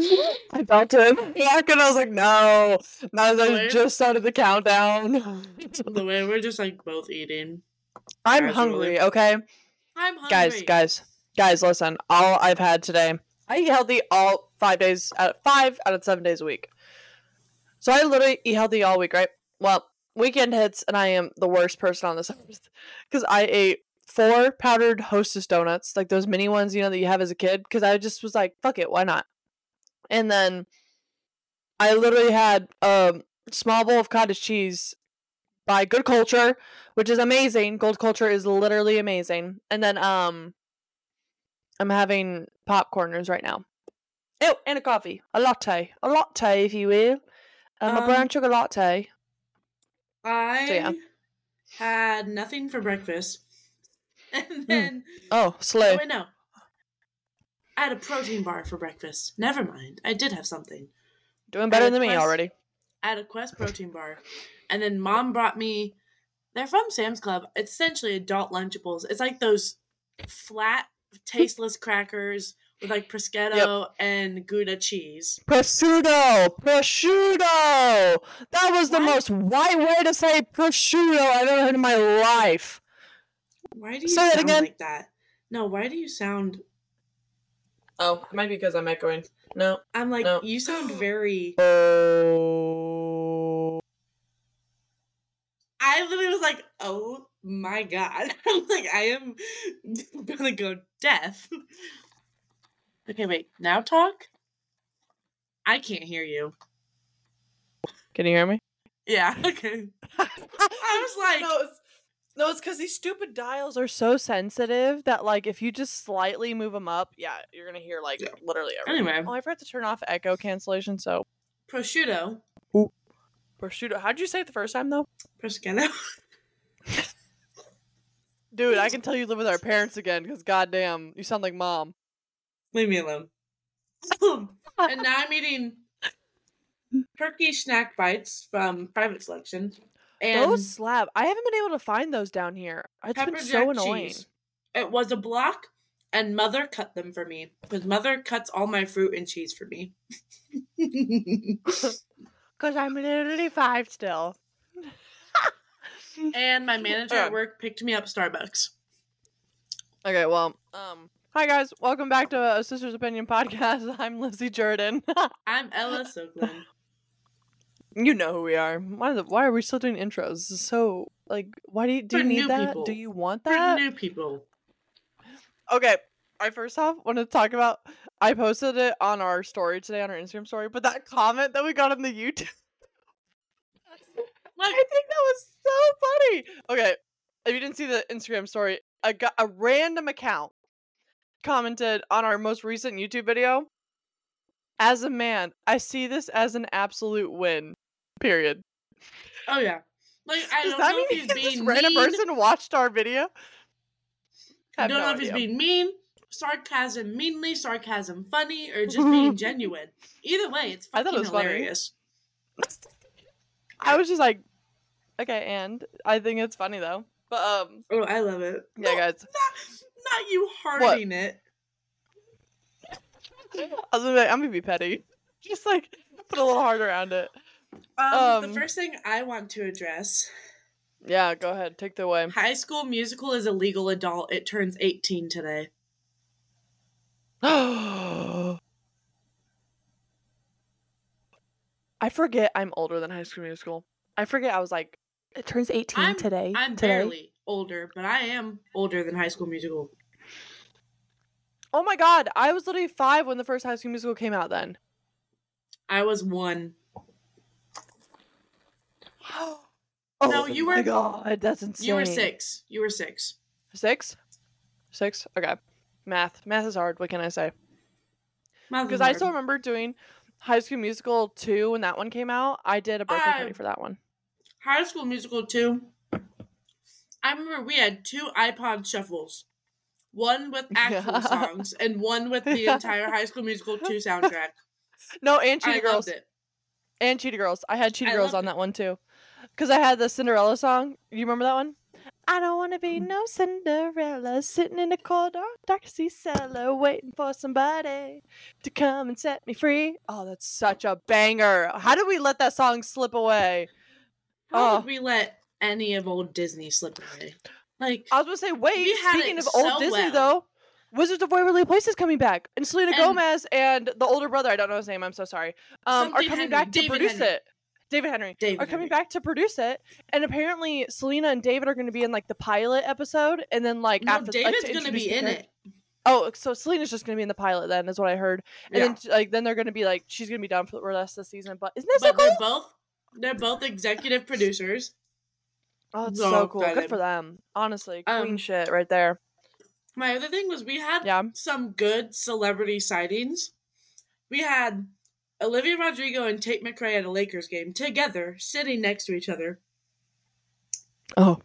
I felt it back and I was like, no. Now as I just started the countdown. the way we're just like both eating. I'm Casually. hungry, okay? I'm hungry. Guys, guys, guys, listen. All I've had today, I eat healthy all five days out five out of seven days a week. So I literally eat healthy all week, right? Well, weekend hits and I am the worst person on this earth because I ate four powdered Hostess donuts, like those mini ones, you know, that you have as a kid. Because I just was like, fuck it, why not? And then I literally had a small bowl of cottage cheese by Good Culture, which is amazing. Good Culture is literally amazing. And then um I'm having popcorners right now. Oh, and a coffee. A latte. A latte, if you will. Um, a brown Um, sugar latte. I yeah. had nothing for breakfast. And Hmm. then Oh, oh, slay. wait, no. I had a protein bar for breakfast. Never mind. I did have something. Doing better than me already. I had a Quest protein bar. And then mom brought me they're from Sam's Club. It's essentially adult lunchables. It's like those flat, tasteless crackers with like prosciutto and Gouda cheese. Prosciutto! Prosciutto! That was the What? most white way to say prosciutto I've ever heard in my life. Why do you Say sound again. like that? No, why do you sound Oh, it might be because I'm echoing. No. I'm like No. you sound very Oh. I literally was like, oh my god. I'm like, I am gonna go deaf. Okay, wait, now talk? I can't hear you. Can you hear me? Yeah, okay. I was like, no, it's, no, it's because these stupid dials are so sensitive that, like, if you just slightly move them up, yeah, you're gonna hear like Yeah. literally everything. Anyway. oh, I forgot to turn off echo cancellation. So, prosciutto. prosciutto. How'd you say it the first time though? Prosciutto. Dude, I can tell you live with our parents again because goddamn, you sound like mom. Leave me alone. and now I'm eating turkey snack bites from Private Selection. And those slab. I haven't been able to find those down here. It's been so annoying. cheese. It was a block, and mother cut them for me because mother cuts all my fruit and cheese for me. Cause I'm literally five still. and my manager at work picked me up Starbucks. Okay, well, um, hi guys, welcome back to a Sister's Opinion podcast. I'm Lizzie Jordan. I'm Ella Soglin. You know who we are. Why, the, why are we still doing intros? This is so like, why do you do For you need that? people. Do you want For that? new people. Okay, I first off want to talk about. I posted it on our story today on our Instagram story, but that comment that we got on the YouTube. I think that was so funny. Okay, if you didn't see the Instagram story, a, a random account commented on our most recent YouTube video. As a man, I see this as an absolute win. Period. oh yeah. Like I Does don't that know mean if he's this being random mean. person watched our video? I I don't no know if he's being mean, sarcasm meanly, sarcasm funny, or just being genuine. Either way, it's I thought it was hilarious. I was just like, okay, and I think it's funny though. But um, Oh, I love it. yeah, No, guys. Not, not you hearting it. I was gonna be like, I'm gonna be petty. Just like put a little heart around it. Um, Um, the first thing I want to address: Yeah, go ahead, take the away. High School Musical is a legal adult. It turns eighteen today. I forget I'm older than High School Musical. I forget I was like, it turns 18 I'm- today. I'm today. barely older, but I am older than High School Musical. Oh my god, I was literally five when the first High School Musical came out. Then. I was one. oh No, you my were- god, that's insane. You were six. You were six. Six? Six? Okay. Math. Math is hard. What can I say? Because I still remember doing High School Musical 2 when that one came out. I did a birthday I- party for that one. High School Musical 2. I remember we had two iPod shuffles. One with actual Yeah. songs and one with the entire High School Musical 2 soundtrack. No, and I Cheetah loved Girls. And Cheetah Girls. I had Cheetah I Girls on it. that one too. Because I had the Cinderella song. You remember that one? I don't want to be mm-hmm. no Cinderella sitting in a cold, dark, dark sea cellar waiting for somebody to come and set me free. Oh, that's such a banger. How did we let that song slip away? How Oh. did we let any of old Disney slip away? Like, I was going to say, wait, speaking of old so Disney, well. though, Wizards of Waverly Place is coming back. And Selena And- Gomez and the older brother, I don't know his name, I'm so sorry, um, are coming Henrie, back to David produce Henrie. it. David Henrie David are coming Henrie. back to produce it, and apparently Selena and David are going to be in like the pilot episode, and then like no, after David's to gonna be in it. Oh, so Selena's just going to be in the pilot then, is what I heard, and Yeah. then like then they're going to be like she's going to be done for the rest of the season. But isn't that so but cool? they're both they're both executive producers. Oh, it's so so cool. Good for them. Honestly, queen Um, shit right there. My other thing was we had Yeah. some good celebrity sightings. We had Olivia Rodrigo and Tate McRae at a Lakers game together, sitting next to each other. Oh,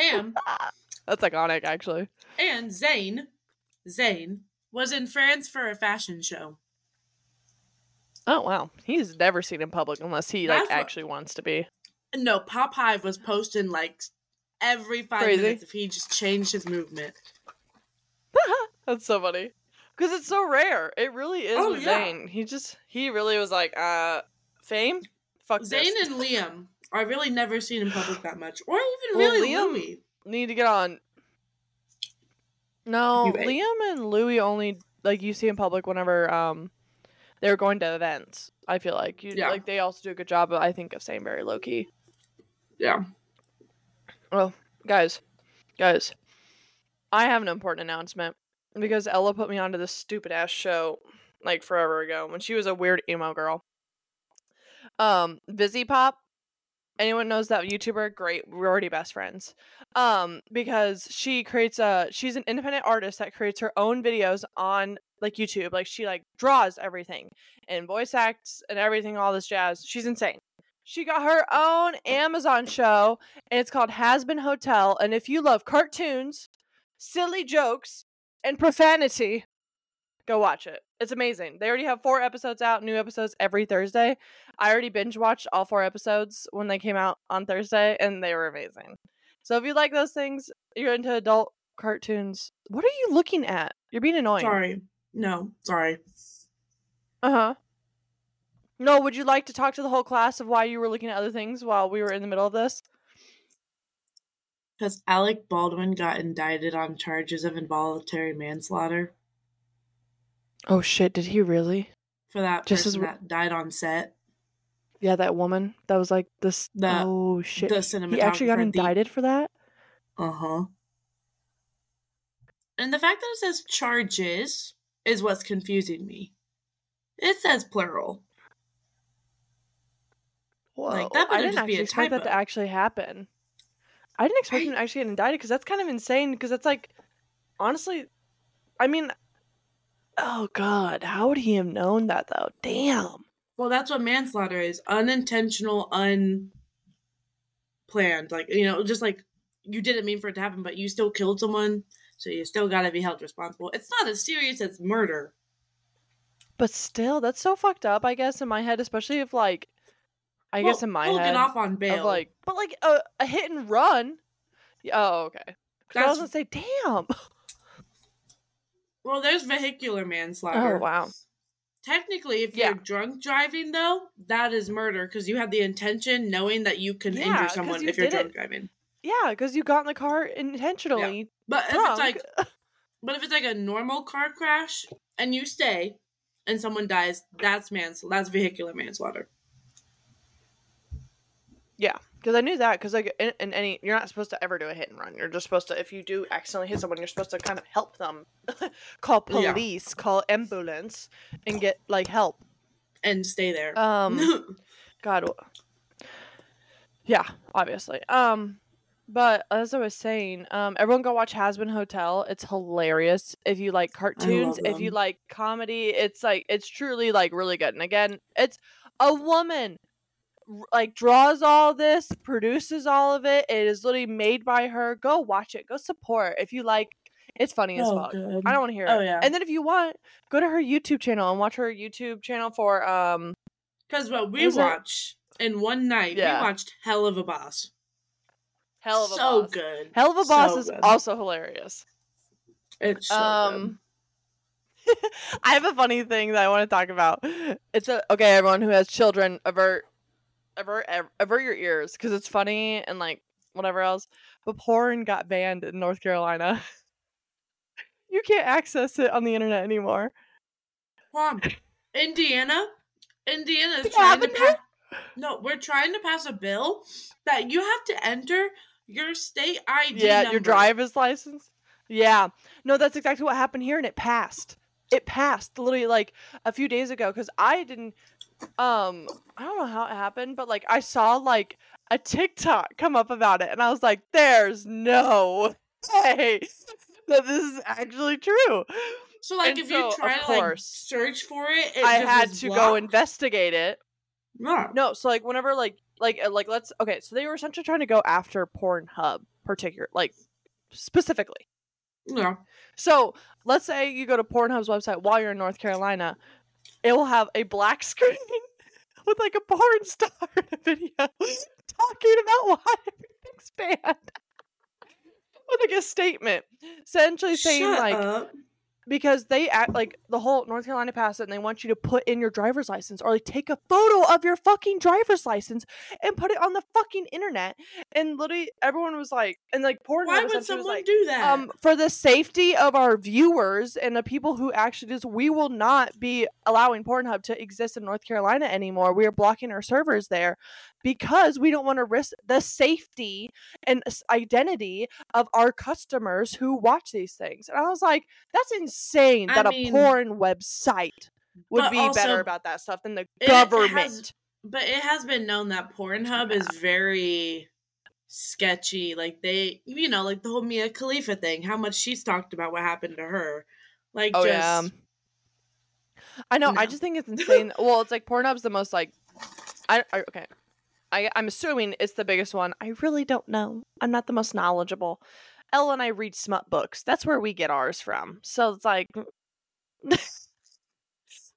And that's iconic, actually. and Zayn, Zayn was in France for a fashion show. Oh wow, he's never seen in public unless he like what- actually wants to be. No, Pop Hive was posting like every five Crazy. minutes if he just changed his movement. That's so funny. Because it's so rare. It really is Oh, with yeah. Zayn. He just he really was like, uh fame? Fuck Zayn this. and Liam, I really never seen in public that much, or even Well, really Liam- Louis. Need to get on. No, Liam and Louis only like you see in public whenever um they're going to events. I feel like you Yeah. like they also do a good job. I think of staying very low key. Yeah. Well, guys, guys, I have an important announcement because Ella put me onto this stupid ass show like forever ago when she was a weird emo girl. Um, VivziePop. Anyone knows that YouTuber? Great, we're already best friends. Um, because she creates a she's an independent artist that creates her own videos on like YouTube. Like she like draws everything and voice acts and everything, all this jazz. She's insane. She got her own Amazon show and it's called Hazbin Hotel. And if you love cartoons, silly jokes, and profanity, go watch it. It's amazing. They already have four episodes out, new episodes every Thursday. I already binge watched all four episodes when they came out on Thursday, and they were amazing. So if you like those things, you're into adult cartoons. What are you looking at? You're being annoying. Sorry. No, sorry. Uh huh. No, would you like to talk to the whole class of why you were looking at other things while we were in the middle of this? Because Alec Baldwin got indicted on charges of involuntary manslaughter Oh shit! Did he really? for that Just as person we- that died on set. Yeah, that woman that was like this. The- oh shit! The cinematographer. he actually got the- indicted for that. Uh huh. And the fact that it says charges is what's confusing me. It says plural. Whoa! Like, that I didn't actually expect that to actually happen. I didn't expect him to actually get indicted because that's kind of insane. Because that's like, honestly, I mean, oh god, how would he have known that though? Damn. Well, that's what manslaughter is unintentional, unplanned. Like, you know, just like you didn't mean for it to happen, but you still killed someone, so you still got to be held responsible. It's not as serious as murder. But still, that's so fucked up. I guess in my head, especially if like, I guess Well, in my head, get off on bail. of like, but like a, a hit and run. Yeah, Oh, okay. I was gonna say, damn. well, there's vehicular manslaughter. Oh wow. Technically, if Yeah. you're drunk driving, though, that is murder because you have the intention knowing that you can Yeah, injure someone you if you're did it. drunk driving. Yeah, because you got in the car intentionally But if it's like, but if it's like a normal car crash and you stay and someone dies, that's mans. That's vehicular manslaughter. Yeah, because I knew that. Because like in, in any, you're not supposed to ever do a hit and run. You're just supposed to, if you do accidentally hit someone, you're supposed to kind of help them, call Yeah. police, call ambulance, and get like help. And stay there. Um, God. Yeah, obviously. Um, but as I was saying, um, everyone go watch Hazbin Hotel. It's hilarious. If you like cartoons, if you like comedy, it's like it's truly like really good. And again, it's a woman like draws all this, produces all of it. It is literally made by her. Go watch it. Go support if you like. It's funny as Oh, fuck. good. I don't want to hear Oh, it. yeah. And then if you want, go to her YouTube channel and watch her YouTube channel for um Because what we Was it- watch in one night, Yeah. we watched Helluva Boss. Hell of a so boss. good. Helluva Boss So is good. also hilarious. It's so um I have a funny thing that I want to talk about. It's a okay, everyone who has children, avert avert av- avert your ears because it's funny and like whatever else. But porn got banned in North Carolina. you can't access it on the internet anymore. Mom, Indiana, Indiana is trying to pass. No, we're trying to pass a bill that you have to enter your state ID yeah, number. your driver's license. Yeah. No, that's exactly what happened here and it passed. It passed literally like a few days ago cuz I didn't um I don't know how it happened, but like I saw like a TikTok come up about it and I was like there's no way that this is actually true. So like, And if so, you try to like search for it, it I had to go investigate it. No. No, so like whenever like like uh, like let's okay, so they were essentially trying to go after Pornhub particular like specifically. No. So let's say you go to Pornhub's website while you're in North Carolina, it will have a black screen with like a porn star in a video talking about why everything's banned. with like a statement, essentially saying Shut like up. Because they act like the whole North Carolina passed it and they want you to put in your driver's license or like take a photo of your fucking driver's license and put it on the fucking internet. And literally everyone was like, and like Pornhub Why would someone like, do that? um, for the safety of our viewers and the people who actually just, we will not be allowing Pornhub to exist in North Carolina anymore. We are blocking our servers there because we don't want to risk the safety and identity of our customers who watch these things. And I was like, that's insane I that a porn website would be also, better about that stuff than the it has- government. but it has been known that Pornhub is very sketchy. Like they, you know, like the whole Mia Khalifa thing. How much she's talked about what happened to her. Like Oh, just yeah. I know. I just think it's insane. well, it's like Pornhub's the most like. I, I okay. I I'm assuming it's the biggest one. I really don't know. I'm not the most knowledgeable. Ella and I read smut books. That's where we get ours from. So it's like.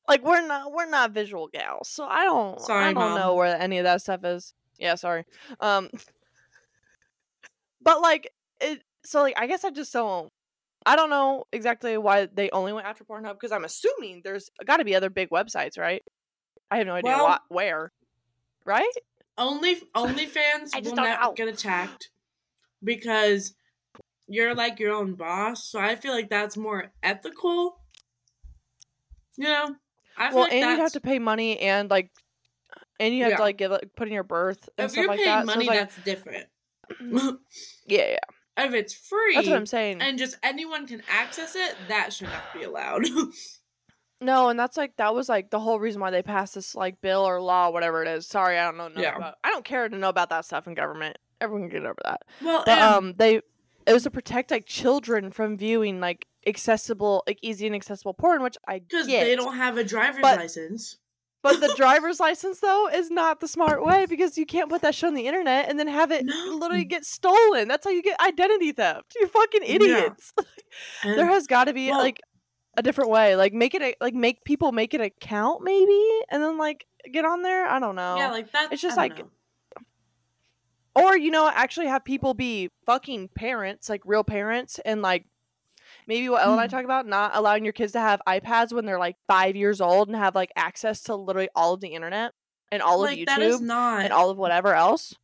like we're not we're not visual gals, so I don't Sorry, I don't Mom. know where any of that stuff is. Yeah, sorry. Um, but like it, so like I guess I just don't. I don't know exactly why they only went after Pornhub because I'm assuming there's got to be other big websites, right? I have no idea Well- what where, right? Only OnlyFans will not get attacked because you're like your own boss. So I feel like that's more ethical. You know, I feel Well, like and you'd have to pay money and like, and you have Yeah. to like give like, put in your birth and if stuff you're like paying that. money, it's like, that's different. yeah, yeah, if it's free, that's what I'm saying. and just anyone can access it, that should not be allowed. No, and that's like that was like the whole reason why they passed this like bill or law, whatever it is. Sorry, I don't know. Yeah. About, I don't care to know about that stuff in government. Everyone can get over that. well, But and- um, they it was to protect like children from viewing like accessible, like easy and accessible porn, which I because they don't have a driver's But- license. But the driver's license though is not the smart way because you can't put that shit on the internet and then have it No. literally get stolen. That's how you get identity theft. You fucking idiots. And, there has got to be well- like a different way. Like make it a, like make people make an account maybe and then like get on there. I don't know. yeah, like that. It's just like- know. or you know actually have people be fucking parents like real parents and like maybe what ellen and i Mm. talk about not allowing your kids to have ipads when they're like five years old and have like access to literally all of the internet and all like of youtube not. and all of whatever else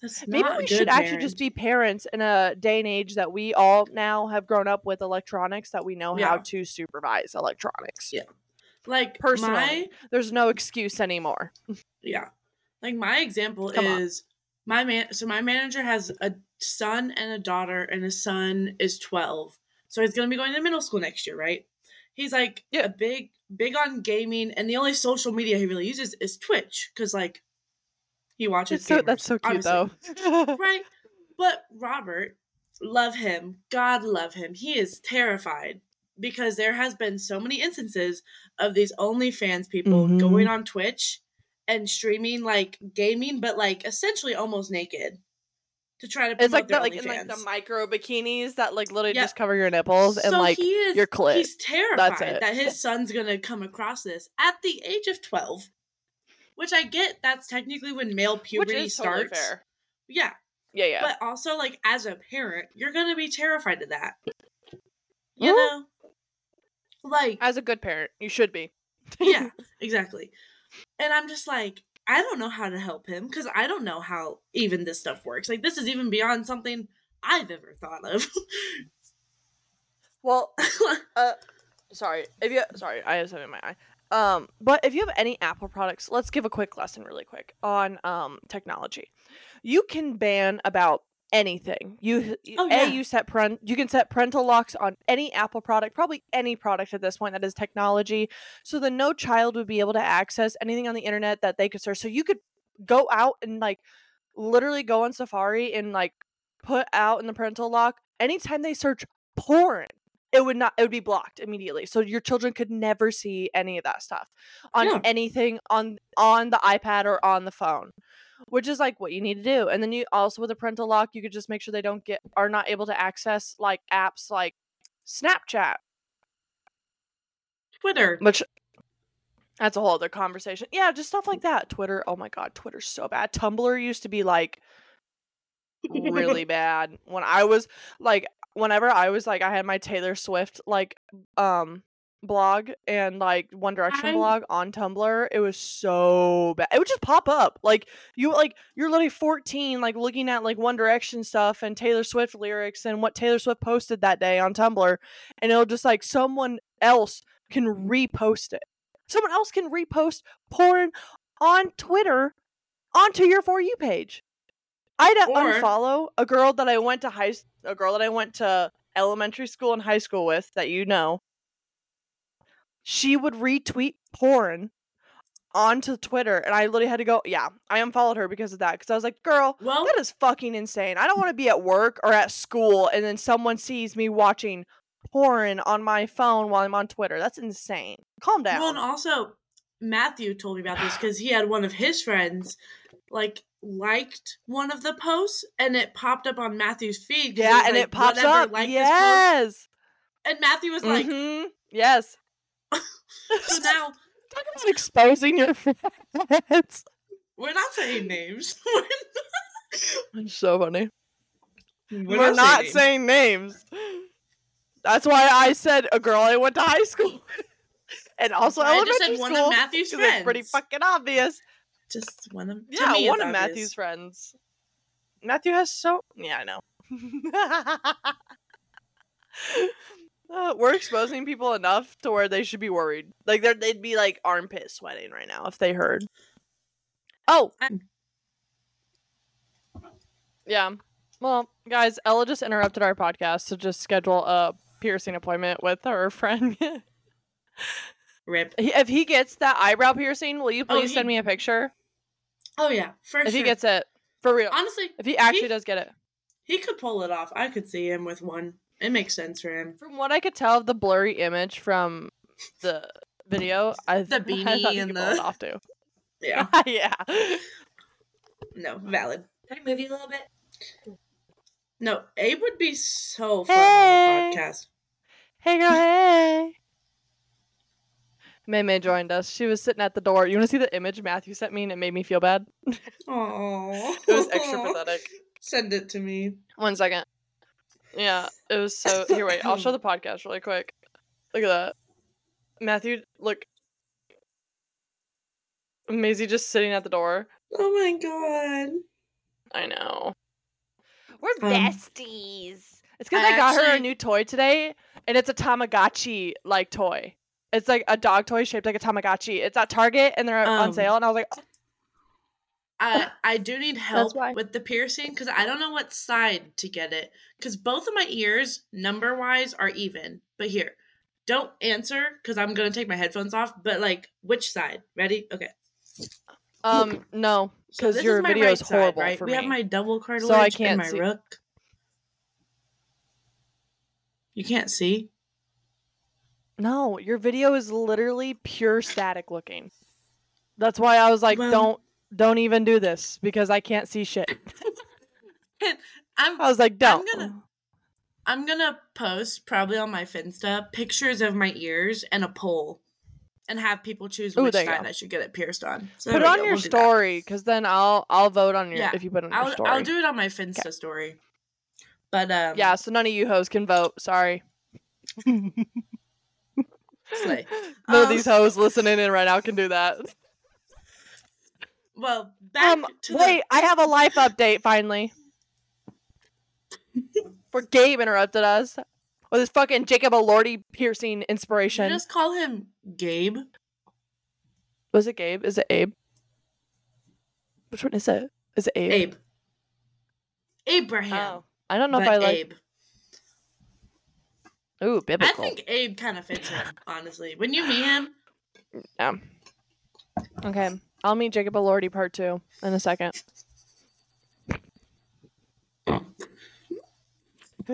that's maybe we should actually just be parents in a day and age that we all now have grown up with electronics that we know how to supervise electronics Yeah. like personally. My, there's no excuse anymore yeah, like my example Come on. is my man. So my manager has a son and a daughter, and his son is twelve. So he's gonna be going to middle school next year, right? He's like Yeah. a big, big on gaming, and the only social media he really uses is Twitch because like he watches. so, that's so cute obviously. though right? But Robert, love him. God love him. He is terrified because there has been so many instances of these OnlyFans people Mhm. going on Twitch and streaming like gaming, but like essentially almost naked to try to It's like that, like in like the micro bikinis that like literally Yeah. just cover your nipples and so like he is, your clit. He's terrified it. that his son's gonna come across this at the age of twelve, which I get. That's technically when male puberty totally starts. fair. Yeah. Yeah, yeah. But also, like as a parent, you're gonna be terrified of that. You know, like As a good parent, you should be. yeah, exactly. And I'm just like, I don't know how to help him because I don't know how even this stuff works. Like this is even beyond something I've ever thought of. Well, uh, sorry. If you sorry, I have something in my eye. Um, but if you have any Apple products, let's give a quick lesson really quick on um technology. You can ban about anything. You you- Oh, a yeah. you set parent you can set parental locks on any Apple product, probably any product at this point that is technology, so that no child would be able to access anything on the internet that they could search. So you could go out and like literally go on Safari and like put out in the parental lock anytime they search porn it would not it would be blocked immediately so your children could never see any of that stuff on Yeah. anything on on the ipad or on the phone which is like what you need to do and then you also with a parental lock you could just make sure they don't get are not able to access like apps like snapchat Twitter. which that's a whole other conversation yeah just stuff like that twitter oh my god twitter's so bad tumblr used to be like really bad when I was like whenever I was like I had my Taylor Swift like um blog and like One Direction I'm- blog on Tumblr it was so bad it would just pop up like you like you're literally 14 like looking at like One Direction stuff and Taylor Swift lyrics and what Taylor Swift posted that day on Tumblr and it'll just like someone else can repost it. Someone else can repost porn on Twitter onto your for you page. I had to Or- unfollow a girl that I went to high a girl that I went to elementary school and high school with that you know. She would retweet porn onto Twitter and I literally had to go, yeah, I unfollowed her because of that cuz I was like, "Girl, Well, that is fucking insane. I don't want to be at work or at school and then someone sees me watching porn on my phone while I'm on Twitter. That's insane. Calm down." well, and also Matthew told me about this because he had one of his friends like liked one of the posts and it popped up on Matthew's feed. yeah, and like, it pops up. liked this post." Yes. And Matthew was like, Mhm. Yes. so now Talk about exposing your friends. we're not saying names. It's so funny. we're, We're, not names. saying names. That's why I said a girl I went to high school with. and also I elementary just said one school. of Matthew's friends. It's pretty fucking obvious. Just one of to Yeah, me, one of obvious. Matthew's friends. Matthew has so yeah, I know. Uh, we're exposing people enough to where they should be worried. Like they'd be like armpit sweating right now if they heard. Oh, I'm- yeah. Well, guys, Ella just interrupted our podcast to just schedule a piercing appointment with her friend. Rip. If he gets that eyebrow piercing, will you Oh, please he- send me a picture? Oh yeah, for If sure. he gets it for real, honestly, if he actually he- does get it. he could pull it off. I could see him with one. It makes sense for him. From what I could tell of the blurry image from the video, I The I beanie thought he and could pull it the- off too. Yeah. yeah. no, valid. Can I move you a little bit? No, Abe would be so fun Hey. on the podcast. Hey girl, hey. May May joined us. She was sitting at the door. You want to see the image Matthew sent me, and it made me feel bad. Oh, It was extra pathetic. Send it to me. One second. Yeah, it was so. Here, wait. I'll show the podcast really quick. Look at that. Matthew, look. Maisie just sitting at the door. Oh my god. I know. We're Um, besties. It's because I I, got her a new toy today, and it's a Tamagotchi like toy. It's like a dog toy shaped like a Tamagotchi. It's at Target, and they're on Um, sale. And I was like, "Oh, I I do need help with the piercing because I don't know what side to get it. Because both of my ears, number wise, are even. But here, don't answer because I'm gonna take my headphones off. But like, which side? Ready? Okay. um, no, because this your video right is side, horrible right? for we me. have my double cartilage so I can't and my see. rook. You can't see. No, your video is literally pure static looking. That's why I was like, Well- don't, don't even do this because I can't see shit. I'm I was like, don't. gonna- I'm gonna post probably on my Finsta pictures of my ears and a poll, and have people choose Ooh, which there side. I should get it pierced on. So put there it we on go, your we'll story, because then I'll I'll vote on your Yeah, if you put it on I'll, story. I'll do it on my Finsta story. But um, Yeah, so none of you hoes can vote. Sorry. Slay. None of Um, these hoes listening in right now can do that. well, back Um, to wait, I have a life update finally. For Gabe interrupted us with his fucking Jacob Elordi piercing the. You inspiration. just call him Gabe. Was it Gabe? Is it Abe? Which one is it? Is it Abe? Abe. Abraham. Oh, I don't know but if I like. Abe. Ooh, biblical. I think Abe kind of fits him, honestly. When you meet him, Yeah. Okay, I'll meet Jacob Elordi part two in a second.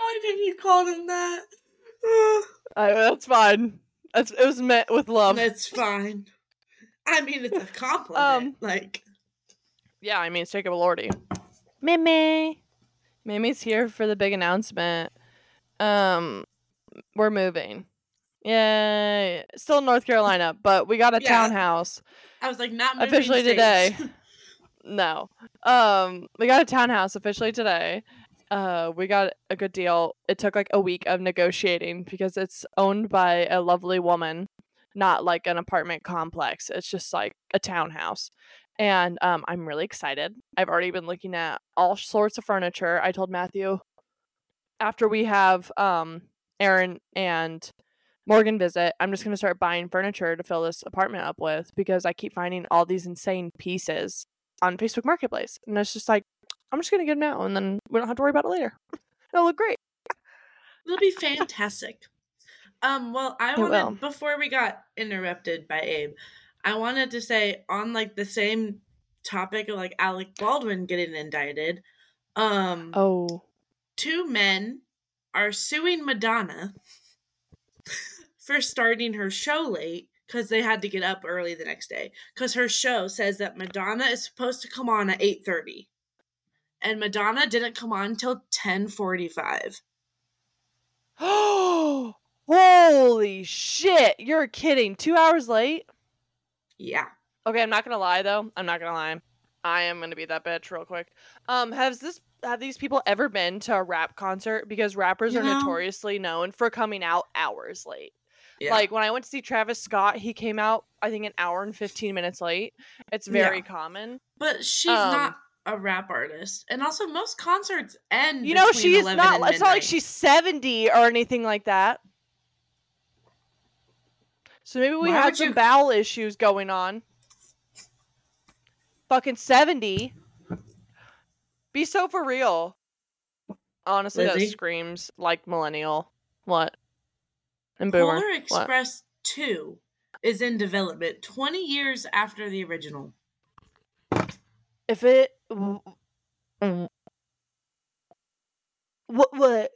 I think you called him that. I, that's fine. That's, it was met with love. That's fine. I mean, it's a compliment. Um, like, Yeah, I mean it's Jacob Elordi. Mimi, Mimi's here for the big announcement. Um, we're moving. Yay! Still in North Carolina, but we got a Yeah. townhouse I was like, not moving officially states. today. No, um, we got a townhouse officially today. Uh, we got a good deal. It took like a week of negotiating because it's owned by a lovely woman, not like an apartment complex. It's just like a townhouse. And um, I'm really excited. I've already been looking at all sorts of furniture. I told Matthew after we have um, Aaron and Morgan visit, I'm just going to start buying furniture to fill this apartment up with because I keep finding all these insane pieces on Facebook Marketplace. And it's just like, I'm just going to get them now and then we don't have to worry about it later. It'll look great. It'll be fantastic. um, well, I wanted before we got interrupted by Abe, I wanted to say on like the same topic of like Alec Baldwin getting indicted. Um, Oh. two men are suing Madonna for starting her show late because they had to get up early the next day. Because her show says that Madonna is supposed to come on at eight thirty, and Madonna didn't come on until ten forty five. Holy shit. You're kidding. Two hours late? Yeah, Okay, I'm not gonna lie though. I'm not gonna lie. I am gonna be that bitch real quick. Um, has this have these people ever been to a rap concert? Because rappers You are know- notoriously known for coming out hours late. yeah. Like when I went to see Travis Scott, he came out I think an hour and fifteen minutes late. It's very Yeah. common. but she's um, not a rap artist, and also most concerts end. You know, she's not. It's not like she's seventy or anything like that. So maybe we Why had some you- bowel issues going on. Fucking seventy. Be so for real. Honestly, Lizzie? that screams like millennial. What? And boomer. Polar What? Express Two is in development twenty years after the original. If it. What? What?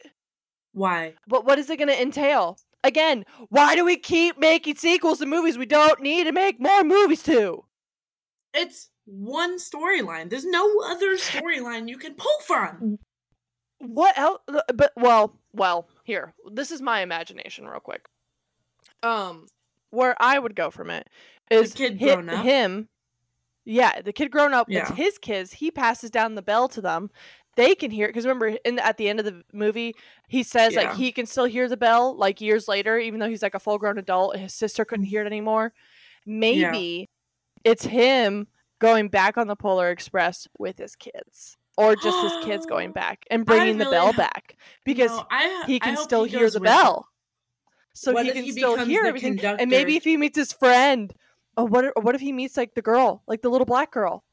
Why? What what is it going to entail? Again, why do we keep making sequels to movies we don't need to make more movies to? It's one storyline. There's no other storyline you can pull from. What else? But well, well, here. This is my imagination, real quick. Um, where I would go from it is kid hi- grown up? him. Yeah, the kid grown up. It's his kids. He passes down the bell to them. They can hear it because remember, in the, at the end of the movie, he says Yeah. like he can still hear the bell like years later, even though he's like a full grown adult. His sister couldn't hear it anymore. Maybe it's him going back on the Polar Express with his kids, or just his kids going back and bringing the bell back because No, I, he can still he hear the bell. So he can he still hear everything. And maybe if he meets his friend, oh, what? What if he meets like the girl, like the little black girl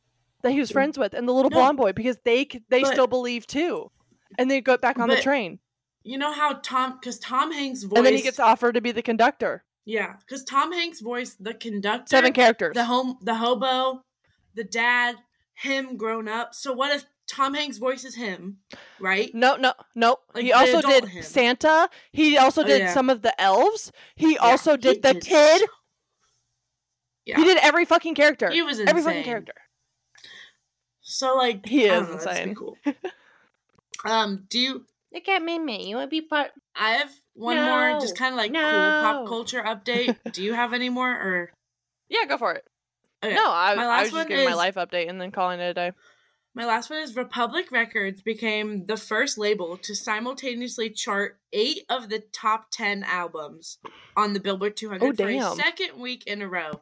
that he was friends with, and the little No. blonde boy, because they they But- still believe too, and they go back on the train, You know how Tom, because Tom Hanks' voice, and then he gets offered to be the conductor. yeah, because Tom Hanks' voice, the conductor, Seven characters. the home, the hobo, the dad, him grown up. So what if Tom Hanks voices him, right? No, no, no. Like he also did him. Santa. He also Oh, did yeah. some of the elves. He Yeah, also he did the did kid. Yeah, He did every fucking character. He was every fucking character. So like He is know, that's insane. cool. um, do you Look at Mimi. You want to be part? I have one more, just kind of like cool pop culture update. Do you have any more, or Yeah, go for it. okay. No, I, My I last was just one giving my is- life update and then calling it a day. My last one is Republic Records became the first label to simultaneously chart eight of the top 10 albums on the Billboard 200 Oh, for a second week in a row.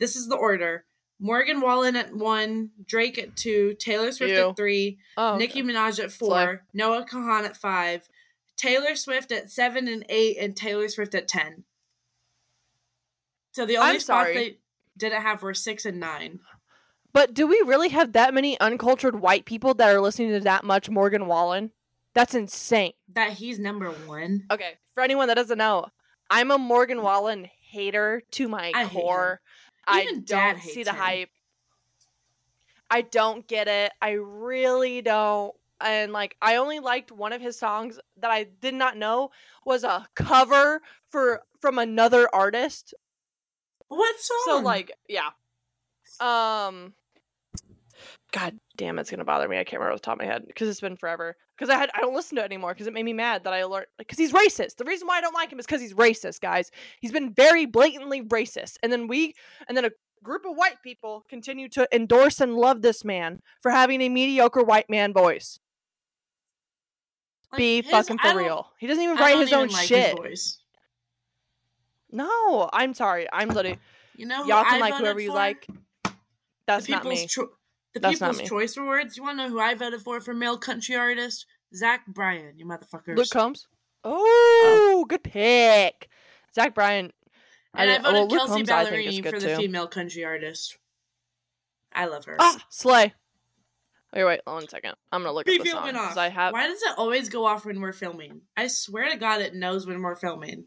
This is the order Morgan Wallen at one, Drake at two, Taylor Swift Ew. at three, Oh, Nicki okay. Minaj at four, Slay. Noah Kahan at five, Taylor Swift at seven and eight, and Taylor Swift at 10. So the only I'm spots sorry. they didn't have were six and nine. But do we really have that many uncultured white people that are listening to that much Morgan Wallen? That's insane. That he's number one. Okay, for anyone that doesn't know, I'm a Morgan Wallen hater to my I core. I Even Dad don't see the him. hype. I don't get it. I really don't. And like I only liked one of his songs that I did not know was a cover for from another artist. What song? So like, yeah. Um God damn, it's gonna bother me. I can't remember off the top of my head because it's been forever. Because I had I don't listen to it anymore because it made me mad that I learned because he's racist. The reason why I don't like him is because he's racist, guys. He's been very blatantly racist, and then we and then a group of white people continue to endorse and love this man for having a mediocre white man voice. Like, Be his- fucking for real. He doesn't even write his even own like shit. voice. No, I'm sorry. I'm literally You know, y'all can I like whoever you like. The That's not me. Cho- the That's People's. Choice Awards. You want to know who I voted for for male country artist? Zach Bryan. You motherfuckers. Luke Combs. Oh, good pick. Zach Bryan. and I, didn't- voted well, Kelsey I is Ballerini for the too. female country artist. I love her. Ah, Slay. Okay, wait, one second. I'm gonna look up the song because I have. Why does it always go off when we're filming? I swear to God, it knows when we're filming.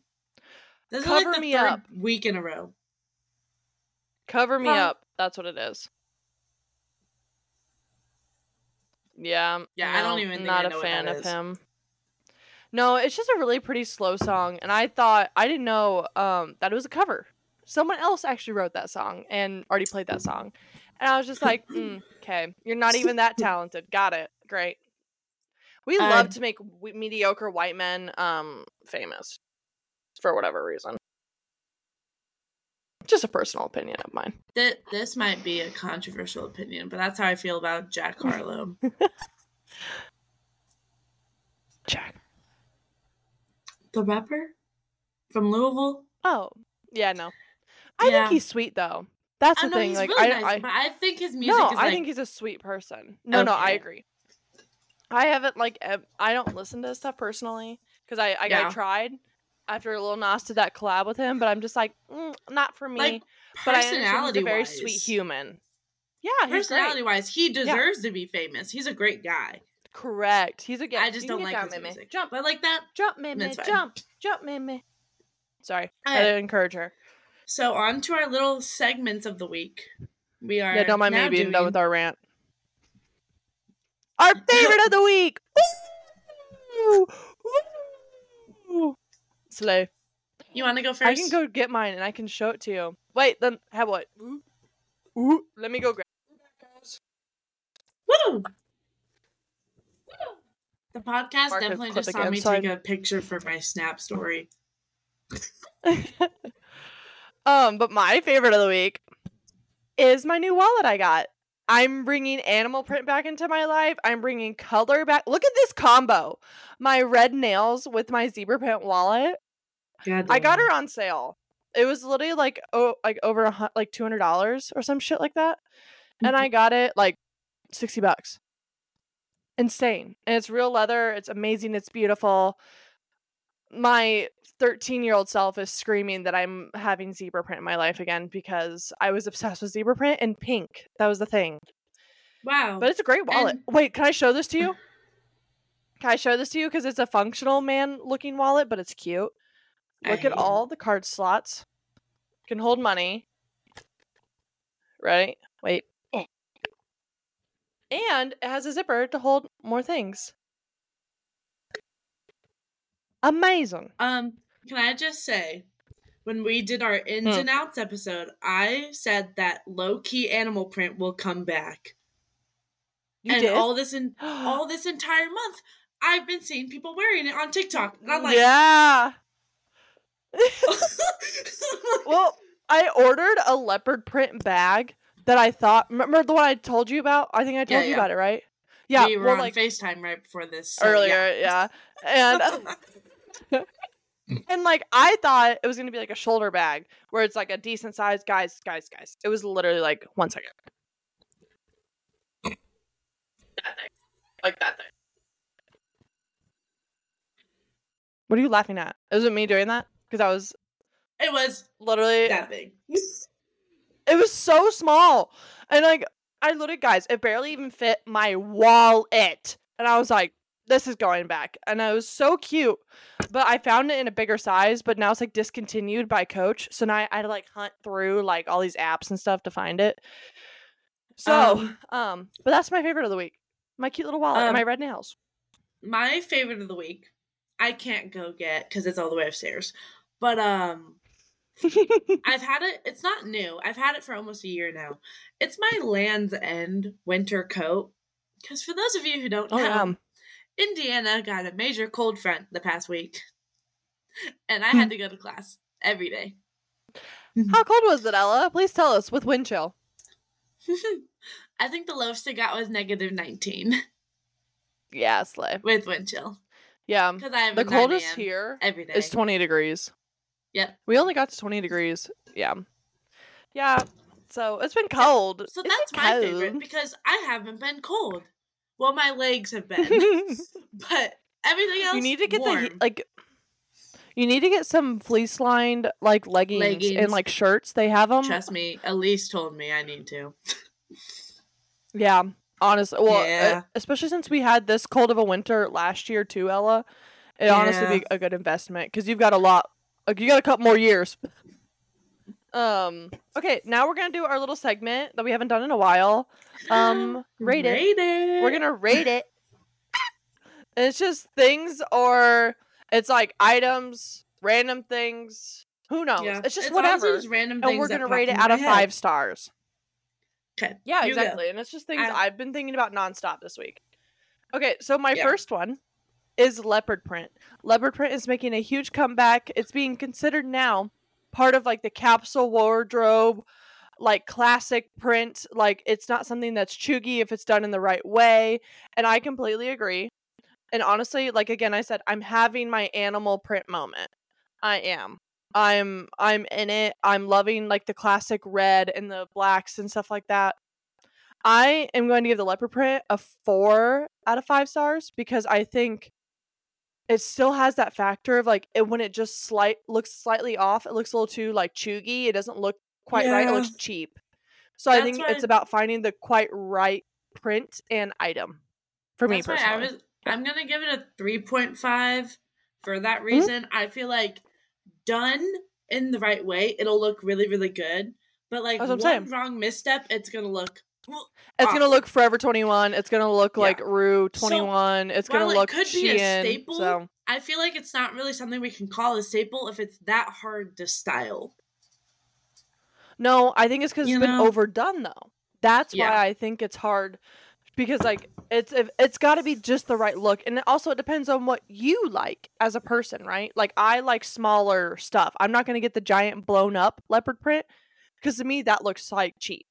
This is Cover like the me third up. week in a row. Cover me Huh. up. That's what it is. Yeah. Yeah, I don't no, even not a fan of is. him. No, it's just a really pretty slow song, and I thought I didn't know um that it was a cover. Someone else actually wrote that song and already played that song, and I was just like, mm, "Okay, you're not even that talented. Got it. Great." We Uh, love to make w- mediocre white men um famous for whatever reason. Just a personal opinion of mine. Th- this might be a controversial opinion, but that's how I feel about Jack Harlow. Jack. the rapper from Louisville. Oh, yeah, no. I Yeah. think he's sweet though. That's I the know thing. Like really I, nice, I I think his music no, is I like think he's a sweet person. No, no, I agree. I haven't like I don't listen to his stuff personally because I I, Yeah. I tried after Lil Nas did that collab with him, but I'm just like mm, not for me. like but I understand he's a very wise. sweet human. Yeah, he's Personality wise, he deserves to be famous. He's a great guy. Correct. He's a guy. I just don't like his Mimi. music. Jump, But like that. jump, Mimi. Jump, jump, Mimi. Sorry, I didn't encourage her. So on to our little segments of the week. We are Yeah, don't mind me being done with our rant. Our favorite of the week. Ooh, ooh. Slay. You want to go first? I can go get mine and I can show it to you. Wait, then have what? Ooh. Ooh. Let me go grab. Woo! The podcast Mark, definitely clip just again, saw me sorry. take a picture for my Snap story. um, but my favorite of the week is my new wallet I got. I'm bringing animal print back into my life. I'm bringing color back. Look at this combo. My red nails with my zebra print wallet. God I got her on sale. It was literally like oh like over a like two hundred dollars or some shit like that, and mm-hmm. I got it like sixty bucks. Insane, and it's real leather. It's amazing. It's beautiful. My thirteen year old self is screaming that I'm having zebra print in my life again because I was obsessed with zebra print and pink. That was the thing. Wow. But it's a great wallet. And- Wait, can I show this to you? Can I show this to you? Because it's a functional man looking wallet, but it's cute. I Look hate at all the card slots. Can hold money. Right? Wait. And it has a zipper to hold more things. Amazing. Um, can I just say, when we did our ins Hmm. and outs episode, I said that low key animal print will come back, You and did? all this in all this entire month, I've been seeing people wearing it on TikTok, and I'm like, yeah. well, I ordered a leopard print bag that I thought. Remember the one I told you about? I think I told Yeah, you yeah. about it, right? Yeah. we were well, on like Facetime right before this so earlier, yeah. And and like I thought it was gonna be like a shoulder bag where it's like a decent size. Guys, guys, guys. It was literally like one second. That thing, like that thing. What are you laughing at? Is it me doing that? Because I was It was literally that big. It was so small. And like I literally guys, it barely even fit my wallet. And I was like, this is going back. And it was so cute. But I found it in a bigger size, but now it's like discontinued by Coach. So now I had to like hunt through like all these apps and stuff to find it. So, um, Um, but that's my favorite of the week. My cute little wallet and Um, my red nails. My favorite of the week, I can't go get because it's all the way upstairs. But um, I've had it. It's not new. I've had it for almost a year now. It's my Lands' End winter coat. Because for those of you who don't oh know, yeah. Indiana got a major cold front the past week, and I Hmm. had to go to class every day. How cold was it, Ella? Please tell us with wind chill. I think the lowest I got was negative nineteen Yeah, slay. with wind chill Yeah. because I have The coldest here every day. is 20 degrees. Yep. We only got to 20 degrees. Yeah. Yeah. So it's been cold. So It's that's my favorite because I haven't been cold. Well, my legs have been, but everything else. you need to get warm. the like you need to get some fleece lined like leggings, and like shirts. They have them. Trust me, Elise told me I need to. Yeah. Honestly, well, Yeah. especially since we had this cold of a winter last year too, Ella. It honestly Yeah. be a good investment because you've got a lot. Like you got a couple more years. Um. Okay, now we're gonna do our little segment that we haven't done in a while. Um, rate it. Rate it. We're gonna rate it. And it's just things, or it's like items, random things. Who knows? Yeah. It's just honestly whatever. just random And we're gonna rate it out of head. five stars. Okay. Yeah, you go. exactly. And it's just things I- I've been thinking about nonstop this week. Okay, so my Yeah. first one is leopard print. Leopard print is making a huge comeback. It's being considered now part of like the capsule wardrobe, like classic print. Like it's not something that's chuggy if it's done in the right way. And I completely agree. And honestly, like again, I said, I'm having my animal print moment. I am. I'm I'm in it. I'm loving like the classic red and the blacks and stuff like that. I am going to give the leopard print a four out of five stars because I think it still has that factor of like it, when it just slight looks slightly off, it looks a little too like chuggy. It doesn't look quite right. It looks cheap. So I think it's about finding the quite right print and item for me That's why I personally. was. I'm gonna give it a three point five. For Mm-hmm. that reason, I feel like done in the right way, it'll look really, really good. But like one saying. wrong misstep, it's gonna look. It's gonna look Forever Twenty One. It's gonna look Yeah. like Rue So, Twenty One. it's gonna while it look could be a staple, So I feel like it's not really something we can call a staple if it's that hard to style. No, I think it's because it's been overdone though. That's Yeah. why I think it's hard because like it's if, it's got to be just the right look, and also it depends on what you like as a person, right? Like I like smaller stuff. I'm not gonna get the giant blown up leopard print because to me that looks like cheap.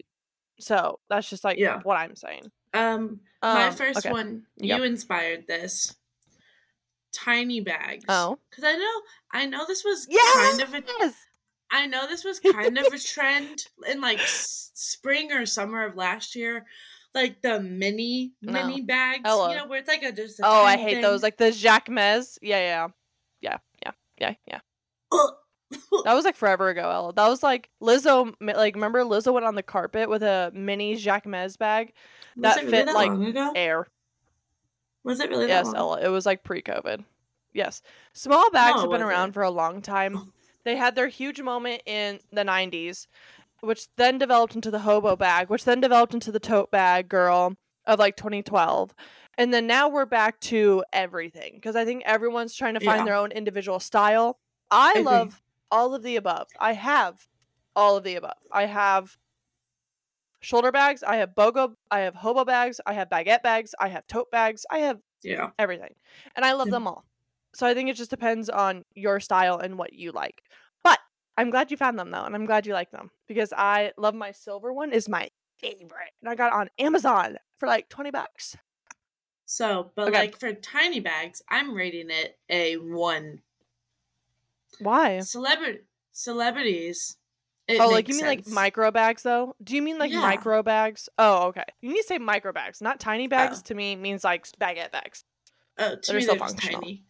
So that's just like Yeah. what I'm saying. Um, my Um, first okay. one, Yep. you inspired this. Tiny bags. Oh. because I know, I know this was Yes! kind of a Yes. I know this was kind of a trend in like s- spring or summer of last year, like the mini No. mini bags. Ella. You know where it's like a just. A Oh, I hate thing. those. Like the Jacquemus. Yeah, yeah, yeah, yeah, yeah, yeah. That was like forever ago, Ella. That was like Lizzo. Like, remember Lizzo went on the carpet with a mini Jacquemus bag? That it really fit, that like? Air. Was it really that Yes? Ella. It was like pre-COVID. Yes, small bags it have been around wasn't. for a long time. Oh. They had their huge moment in the '90s, which then developed into the hobo bag, which then developed into the tote bag girl of like 2012. And then now we're back to everything because I think everyone's trying to find Yeah. their own individual style. I agree. love all of the above. I have all of the above. I have shoulder bags, I have bogo, I have hobo bags, I have baguette bags, I have tote bags, I have Yeah. everything. And I love Yeah. them all. So I think it just depends on your style and what you like. But I'm glad you found them though, and I'm glad you like them because I love my silver one is my favorite. And I got it on Amazon for like 20 bucks. So, but Okay. like for tiny bags, I'm rating it a one. Why? Celebrity celebrities. it oh, like you mean like micro bags though? Do you mean like Yeah. micro bags? Oh, okay. You need to say micro bags, not tiny bags. Oh. To me means like baguette bags. Oh, to that are me they're tiny.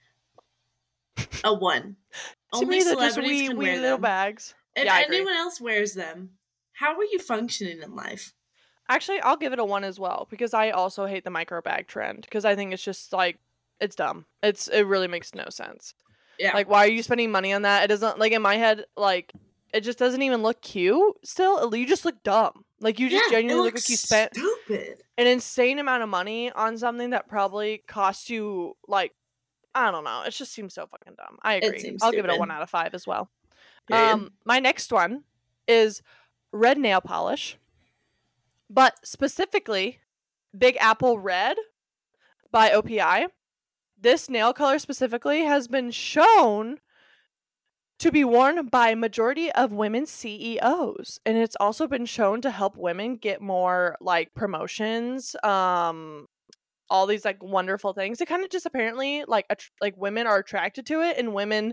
A one. To Only me, they're just celebrities wee, wee wear little them. bags. If Yeah, anyone else wears them, how are you functioning in life? Actually, I'll give it a one as well because I also hate the micro bag trend because I think it's just like it's dumb. It's it really makes no sense. Yeah. Like, why are you spending money on that? It doesn't like in my head like it just doesn't even look cute. Still, you just look dumb. Like you just Yeah, genuinely look like you spent stupid. an insane amount of money on something that probably cost you like I don't know. It just seems so fucking dumb. I agree. I'll give it a one out of five as well. Um, my next one is red nail polish, but specifically Big Apple Red by OPI. This nail color specifically has been shown to be worn by majority of women CEOs and it's also been shown to help women get more like promotions um all these like wonderful things it kind of just apparently like att- like women are attracted to it and women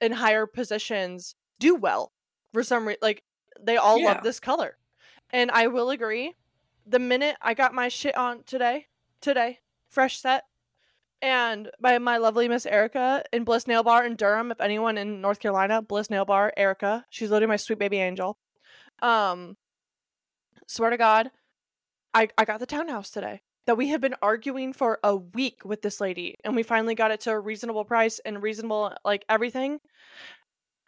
in higher positions do well for some reason like they all Yeah. love this color and i will agree the minute i got my shit on today today fresh set and by my lovely miss erica in bliss nail bar in durham if anyone in north carolina bliss nail bar erica. She's literally my sweet baby angel. Um swear to god i i got the townhouse today that we have been arguing for a week with this lady and we finally got it to a reasonable price and reasonable like everything.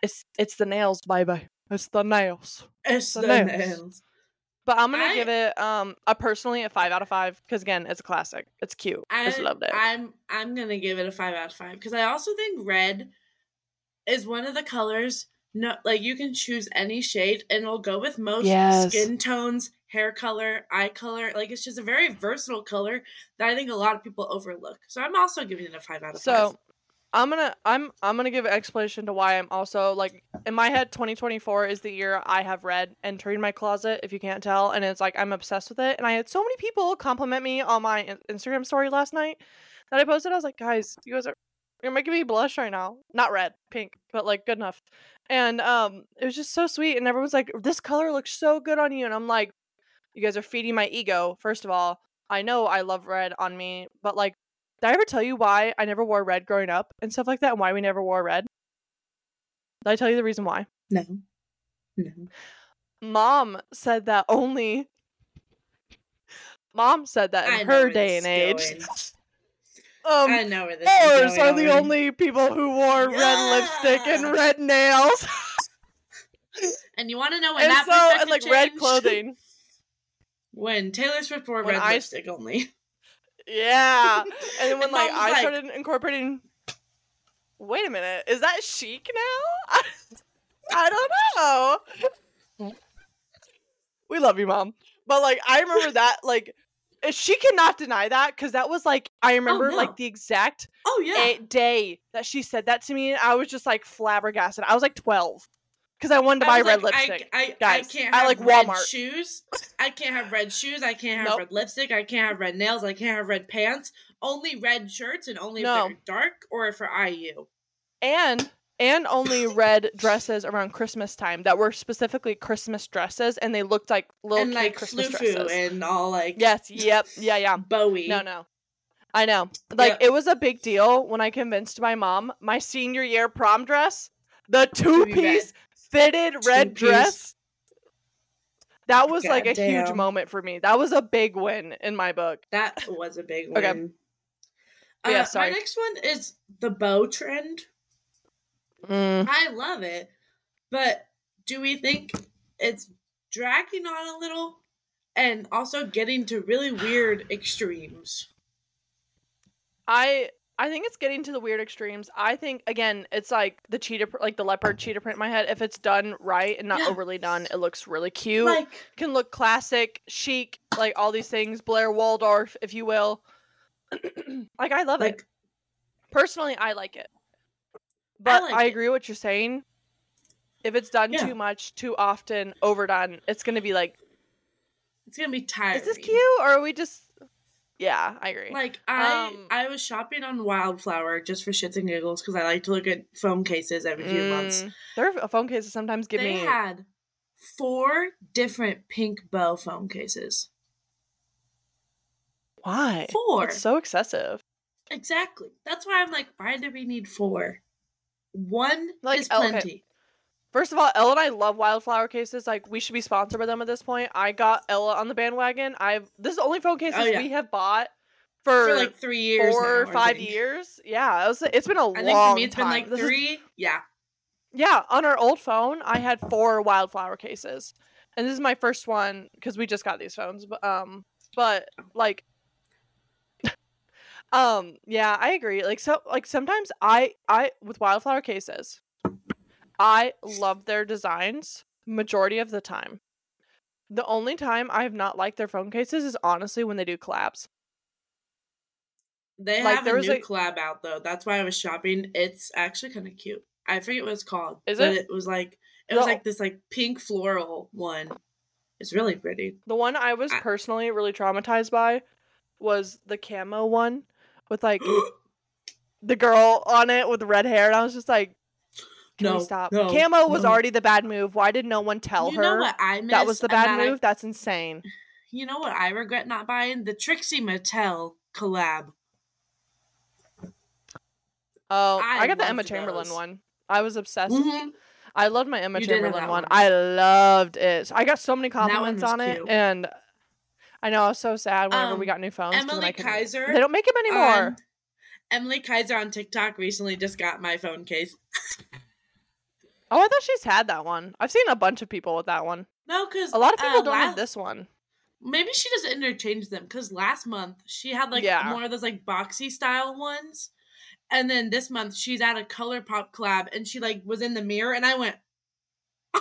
It's it's the nails baby it's the nails. It's the the nails. nails. But i'm gonna I- give it um a personally a five out of five because again it's a classic it's cute i, just loved it I'm I'm gonna give it a five out of five because I also think red is one of the colors. No, like you can choose any shade and it'll go with most Yes. skin tones, hair color, eye color. Like it's just a very versatile color that I think a lot of people overlook. So I'm also giving it a five out of so five. I'm gonna i'm i'm gonna give an explanation to why i'm also like in my head 2024 is the year i have red entering my closet if you can't tell and it's like i'm obsessed with it. And i had so many people compliment me on my instagram story last night that i posted. I was like guys you guys are you're making me blush right now. Not red pink but like good enough. And um it was just so sweet and everyone's like this color looks so good on you. And i'm like you guys are feeding my ego first of all. I know i love red on me but like did I ever tell you why I never wore red growing up and stuff like that and why we never wore red? Did I tell you the reason why? No, no. Mom said that only Mom said that in know her day and age. Um I know where this is are the only people who wore red lipstick and red nails. And you want to know when and that so and like red clothing. when Taylor Swift wore When red I- lipstick only. Yeah. And then when And like I like- started incorporating Wait a minute, is that chic now? I don't know. We love you, mom. But like I remember that like she cannot deny that because that was like I oh, remember no. like the exact Oh yeah. day that she said that to me and I was just like flabbergasted. I was like 12 because I wanted to I buy red like, lipstick. I, I, guys, can't at, have like, red Walmart. shoes. I can't have red shoes. I can't have Nope. red lipstick. I can't have red nails. I can't have red pants. Only red shirts and only No. if they're dark or for IU. and and only red dresses around Christmas time that were specifically Christmas dresses and they looked like little and like Christmas dresses. and all like Yes, yep, yeah, yeah. Bowie. No, no. I know. Like Yep. it was a big deal when I convinced my mom my senior year prom dress, the two piece fitted red Two-piece. dress. That was like a huge moment for me. That was a big win in my book. That was a big win. Okay. Uh, Yeah, sorry. My next one is the bow trend. Mm. I love it, but do we think it's dragging on a little and also getting to really weird extremes? I I think it's getting to the weird extremes. I think again, it's like the cheetah, like the leopard cheetah print in my head. If it's done right and not Yeah. overly done, it looks really cute. Like, Can look classic, chic, like all these things. Blair Waldorf, if you will. like I love it. Personally, I like it. But I, like it. agree what you're saying. If it's done Yeah. too much, too often, overdone, it's gonna be like, it's gonna be tired. is this cute or are we just? Yeah, I agree. Like I, Um, I was shopping on Wildflower just for shits and giggles because I like to look at phone cases every few months. Mm, Their phone cases sometimes give they me. had four different pink bow phone cases. Why? Four. It's so excessive. Exactly. That's why I'm like, why do we need four? One Like, is plenty. okay. First of all, Ella and I love wildflower cases. Like we should be sponsored by them at this point. I got Ella on the bandwagon. I've this is the only phone cases Oh, yeah. we have bought for, For like three years. four now, or five years. Yeah, it was, it's been a I long think for me it's time. been like This is- three. Yeah. yeah, on our old phone, I had four wildflower cases, and this is my first one because we just got these phones. But um, but like, um, yeah, I agree. Like so, like sometimes I I with wildflower cases, I love their designs majority of the time. The only time I have not liked their phone cases is honestly when they do collabs. They Like, have there a was new a- collab out though. That's why I was shopping. It's actually kind of cute. I forget what it's called. Is but it? it was like it was like this like pink floral one. It's really pretty. The one I was I- personally really traumatized by was the camo one with like the girl on it with red hair, and I was just like, "Can No, we stop?" no, Camo was no. already the bad move. Why did no one tell you her know what I missed? that was the bad that I- move? That's insane. you know what I regret not buying? The Trixie Mattel collab. Oh, I I, got the Emma loved Chamberlain one. I was obsessed. Mhm. I loved my Emma You Chamberlain one. one. I loved it. I got so many compliments on it, and I know I was so sad whenever we Um, got new phones. Emily I couldn't- Kaiser They don't make them anymore. on- Emily Kaiser on TikTok recently just got my phone case. oh, I thought she's had that one. I've seen a bunch of people with that one. No, because A lot of people uh, don't la- have this one. Maybe she just interchanged them because last month she had like Yeah. more of those like boxy style ones, and then this month she's at a Color Pop collab and she like was in the mirror and I went. I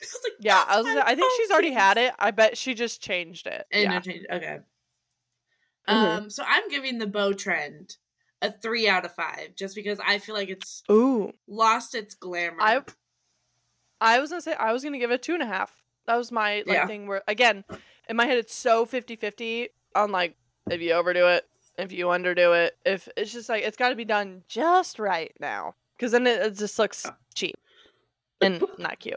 was like, Yeah, I was. I think she's already had it. I bet she just changed it. Yeah. Interchange. Okay. Mhm. Um. So I'm giving the bow trend a three out of five just because I feel like it's Ooh, lost its glamour. I I was gonna say I was gonna give it two and a half. That was my like Yeah. thing where again in my head it's so 50-50 on like if you overdo it, if you underdo it, if it's just like it's got to be done just right now because then it, it just looks cheap and not cute.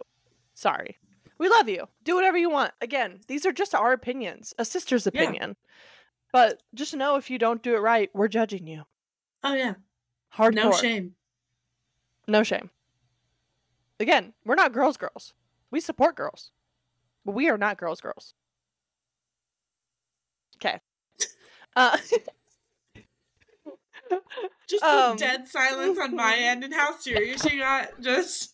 Sorry, we love you. Do whatever you want. Again, these are just our opinions, a sister's Yeah. opinion. But just know if you don't do it right, we're judging you. Oh yeah. Hardcore. No shame. No shame. Again, we're not girls girls. We support girls. But we are not girls girls. Okay. Uh Just Um. dead silence on my end and how serious you got. Just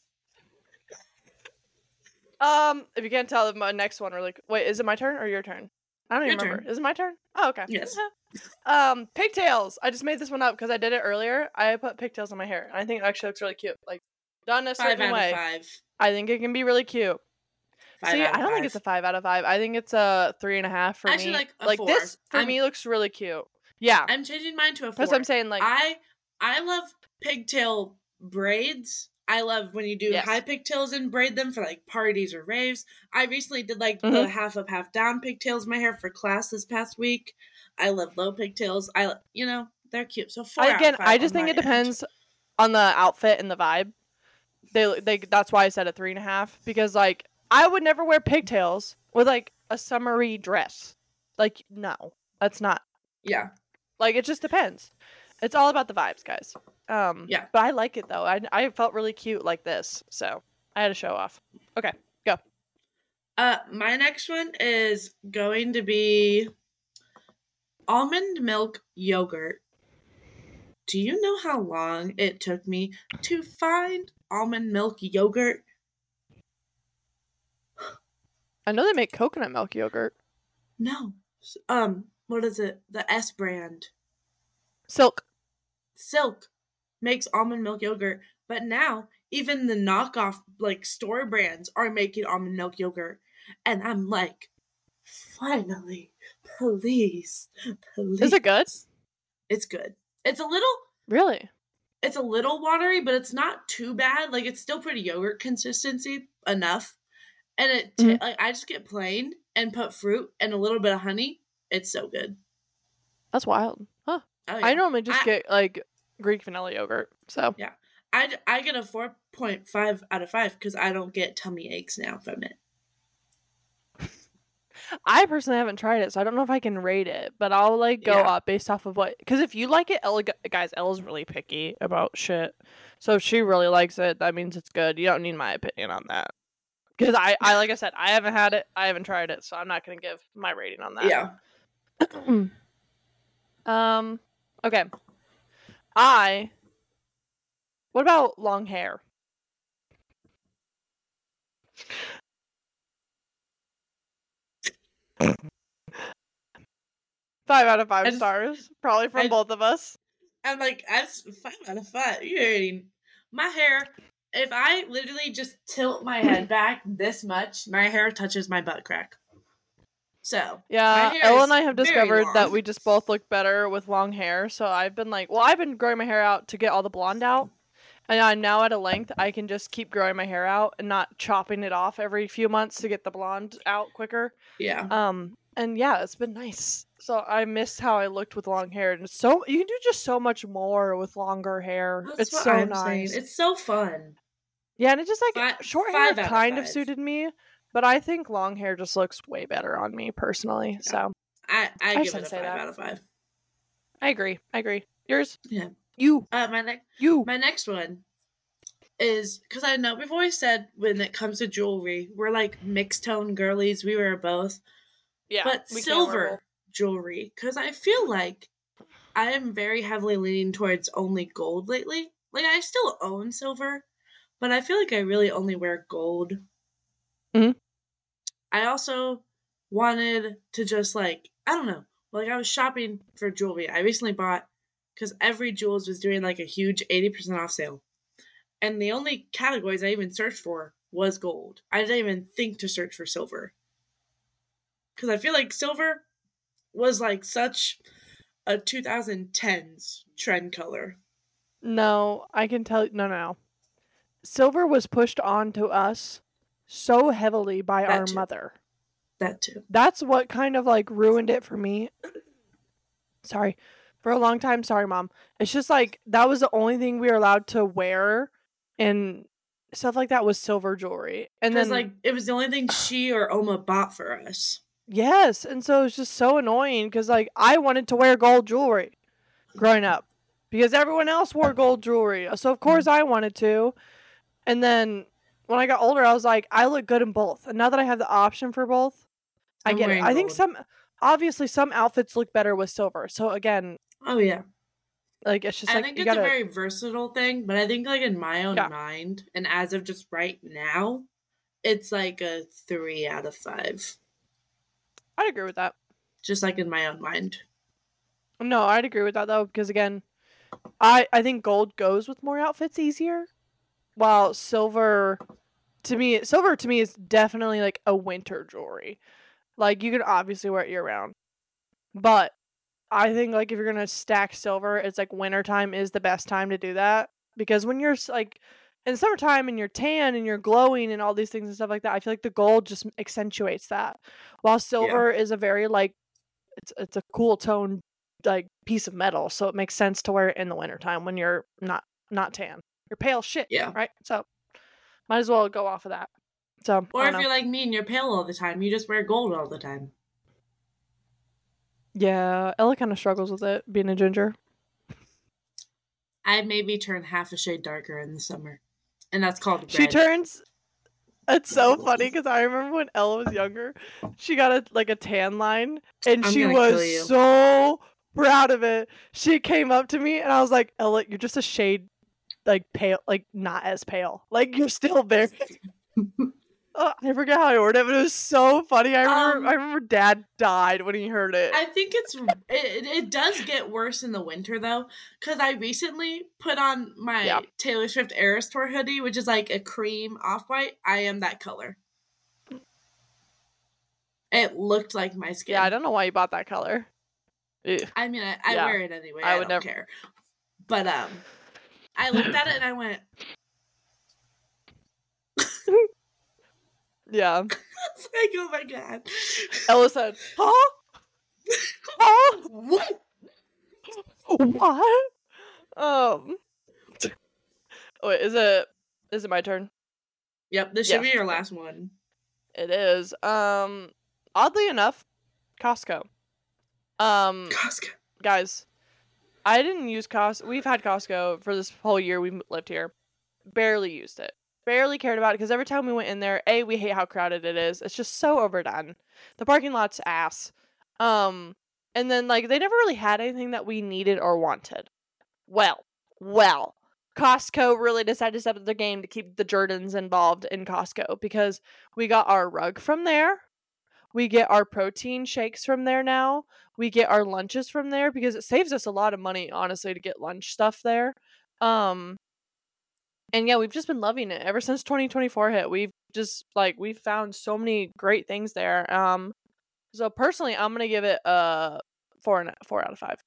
um if you can't tell my next one we're like wait, is it my turn or your turn? I don't even Your remember. turn. Is it my turn? Oh, okay. Yes. um pigtails. I just made this one up because I did it earlier. I put pigtails in my hair. and I think it actually looks really cute. Like done a five certain out way. of five. I think it can be really cute. Five See, I don't think it's a five out of five. I think it's a three and a half for Actually, me. like, a like four. this for I'm- me looks really cute. Yeah, I'm changing mine to a four. that's what I'm saying. Like, I I love pigtail braids. I love when you do Yes. high pigtails and braid them for like parties or raves. I recently did like the Mhm. half up, half down pigtails in my hair for class this past week. I love low pigtails. I you know they're cute. So out again, I just think it end. depends on the outfit and the vibe. They they that's why I said a three and a half because like I would never wear pigtails with like a summery dress. Like no, that's not. Yeah, Like it just depends. It's all about the vibes, guys. Um, Yeah. But I like it though. I I felt really cute like this, so I had to show off. Okay, go. Uh, my next one is going to be almond milk yogurt. Do you know how long it took me to find almond milk yogurt? I know they make coconut milk yogurt. No. Um, what is it? The S brand. Silk. Silk makes almond milk yogurt, but now even the knockoff like store brands are making almond milk yogurt. And I'm like, finally, please, please. Is it good? It's good. It's a little Really? it's a little watery, but it's not too bad. Like it's still pretty yogurt consistency enough. And it ta- Mhm. like I just get plain and put fruit and a little bit of honey. It's so good. That's wild. Huh. Oh, yeah. I normally just I- get like Greek vanilla yogurt. So yeah, I, I get a 4.5 out of 5 because I don't get tummy aches now from it. I personally haven't tried it, so I don't know if I can rate it, but I'll like go Yeah. up based off of what. Because if you like it, Ella, guys, Ella's really picky about shit. So if she really likes it, that means it's good. You don't need my opinion on that. Because I, I, like I said, I haven't had it, I haven't tried it, so I'm not gonna give my rating on that. Yeah. um. Okay. I. What about long hair? Five out of five just- stars, probably from I- both of us. I'm like, that's 5 out of 5. You already. My hair, if I literally just tilt my head back this much, my hair touches my butt crack. So, Yeah, Ella and I have discovered that we just both look better with long hair. So I've been like, well, I've been growing my hair out to get all the blonde out, and I'm now at a length I can just keep growing my hair out and not chopping it off every few months to get the blonde out quicker. yeah. Um, and yeah, it's been nice. So I miss how I looked with long hair, and so you can do just so much more with longer hair. That's it's so I'm nice. saying. It's so fun. Yeah, and it just like Fi- short five hair out of kind of suited me, but I think long hair just looks way better on me personally. Yeah. So I, I, I give it a say 5 that. out of 5. I agree. I agree. Yours? Yeah. You. Uh, my next You. My next one is because I know we've always said when it comes to jewelry, we're like mixed tone girlies. We were both, Yeah. but we silver jewelry because I feel like I am very heavily leaning towards only gold lately. Like I still own silver, but I feel like I really only wear gold. Mhm. I also wanted to just like I don't know. Like I was shopping for jewelry. I recently bought because Evry Jewels was doing like a huge eighty percent off sale, and the only categories I even searched for was gold. I didn't even think to search for silver because I feel like silver was like such a 2010s trend color. No, I can tell. No, no, no. Silver was pushed on to us so heavily by That our too. mother. That too. That's what kind of like ruined it for me. Sorry. For a long time, sorry, mom. It's just like that was the only thing we were allowed to wear and stuff like that was silver jewelry. And then like it was the only thing she or Oma bought for us. Yes, and so it's just so annoying because like I wanted to wear gold jewelry growing up because everyone else wore gold jewelry, so of course mm. I wanted to. And then when I got older, I was like, I look good in both. And now that I have the option for both, I I'm get it. I think gold. some obviously some outfits look better with silver. So again, Oh yeah. like it's just I like think you it's gotta a very versatile thing, but I think like in my own Yeah. mind and as of just right now, it's like a three out of five. I'd agree with that. Just like in my own mind. No, I'd agree with that though because again, I I think gold goes with more outfits easier, while silver, to me, silver to me is definitely like a winter jewelry. Like you can obviously wear it year round, but I think like if you're gonna stack silver, it's like wintertime is the best time to do that because when you're like in summertime and you're tan and you're glowing and all these things and stuff like that, I feel like the gold just accentuates that. While silver is a very like it's it's a cool tone like piece of metal, so it makes sense to wear it in the wintertime when you're not not tan. You're pale shit, Yeah. right? So might as well go off of that. So Or if know. you're like me and you're pale all the time, you just wear gold all the time. yeah, Ella kind of struggles with it being a ginger. I maybe turn half a shade darker in the summer. And that's called red. She turns. It's so funny because I remember when Ella was younger, she got a like a tan line, and I'm she was so proud of it. She came up to me, and I was like, "Ella, you're just a shade like pale, like not as pale. Like you're still there. Oh, I forget how I ordered it, but it was so funny. I remember, Um, I remember Dad died when he heard it. I think it's it, it- does get worse in the winter though, because I recently put on my Yeah. Taylor Swift Eras Tour hoodie, which is like a cream off white. I am that color. It looked like my skin. yeah, I don't know why you bought that color. Ew. I mean, I, I Yeah. wear it anyway. I I, would don't never- care. But um, I looked at it and I went, Yeah. like, oh my god. Ella said, "Huh? Huh? What? What?" Um. Wait, is it? Is it my turn? Yep, this should Yeah. be your last one. It is. Um. Oddly enough, Costco. Um, Costco. guys, I didn't use Costco. We've had Costco for this whole year we've lived here. Barely used it. Barely cared about it because every time we went in there, a we hate how crowded it is. It's just so overdone. The parking lot's ass. Um, and then like they never really had anything that we needed or wanted. Well, well, Costco really decided to step up their game to keep the Jordans involved in Costco because we got our rug from there. We get our protein shakes from there now. We get our lunches from there because it saves us a lot of money, honestly, to get lunch stuff there. Um, and yeah, we've just been loving it ever since 2024 hit. We've just like we've found so many great things there. Um, so personally, I'm gonna give it a four and four out of five.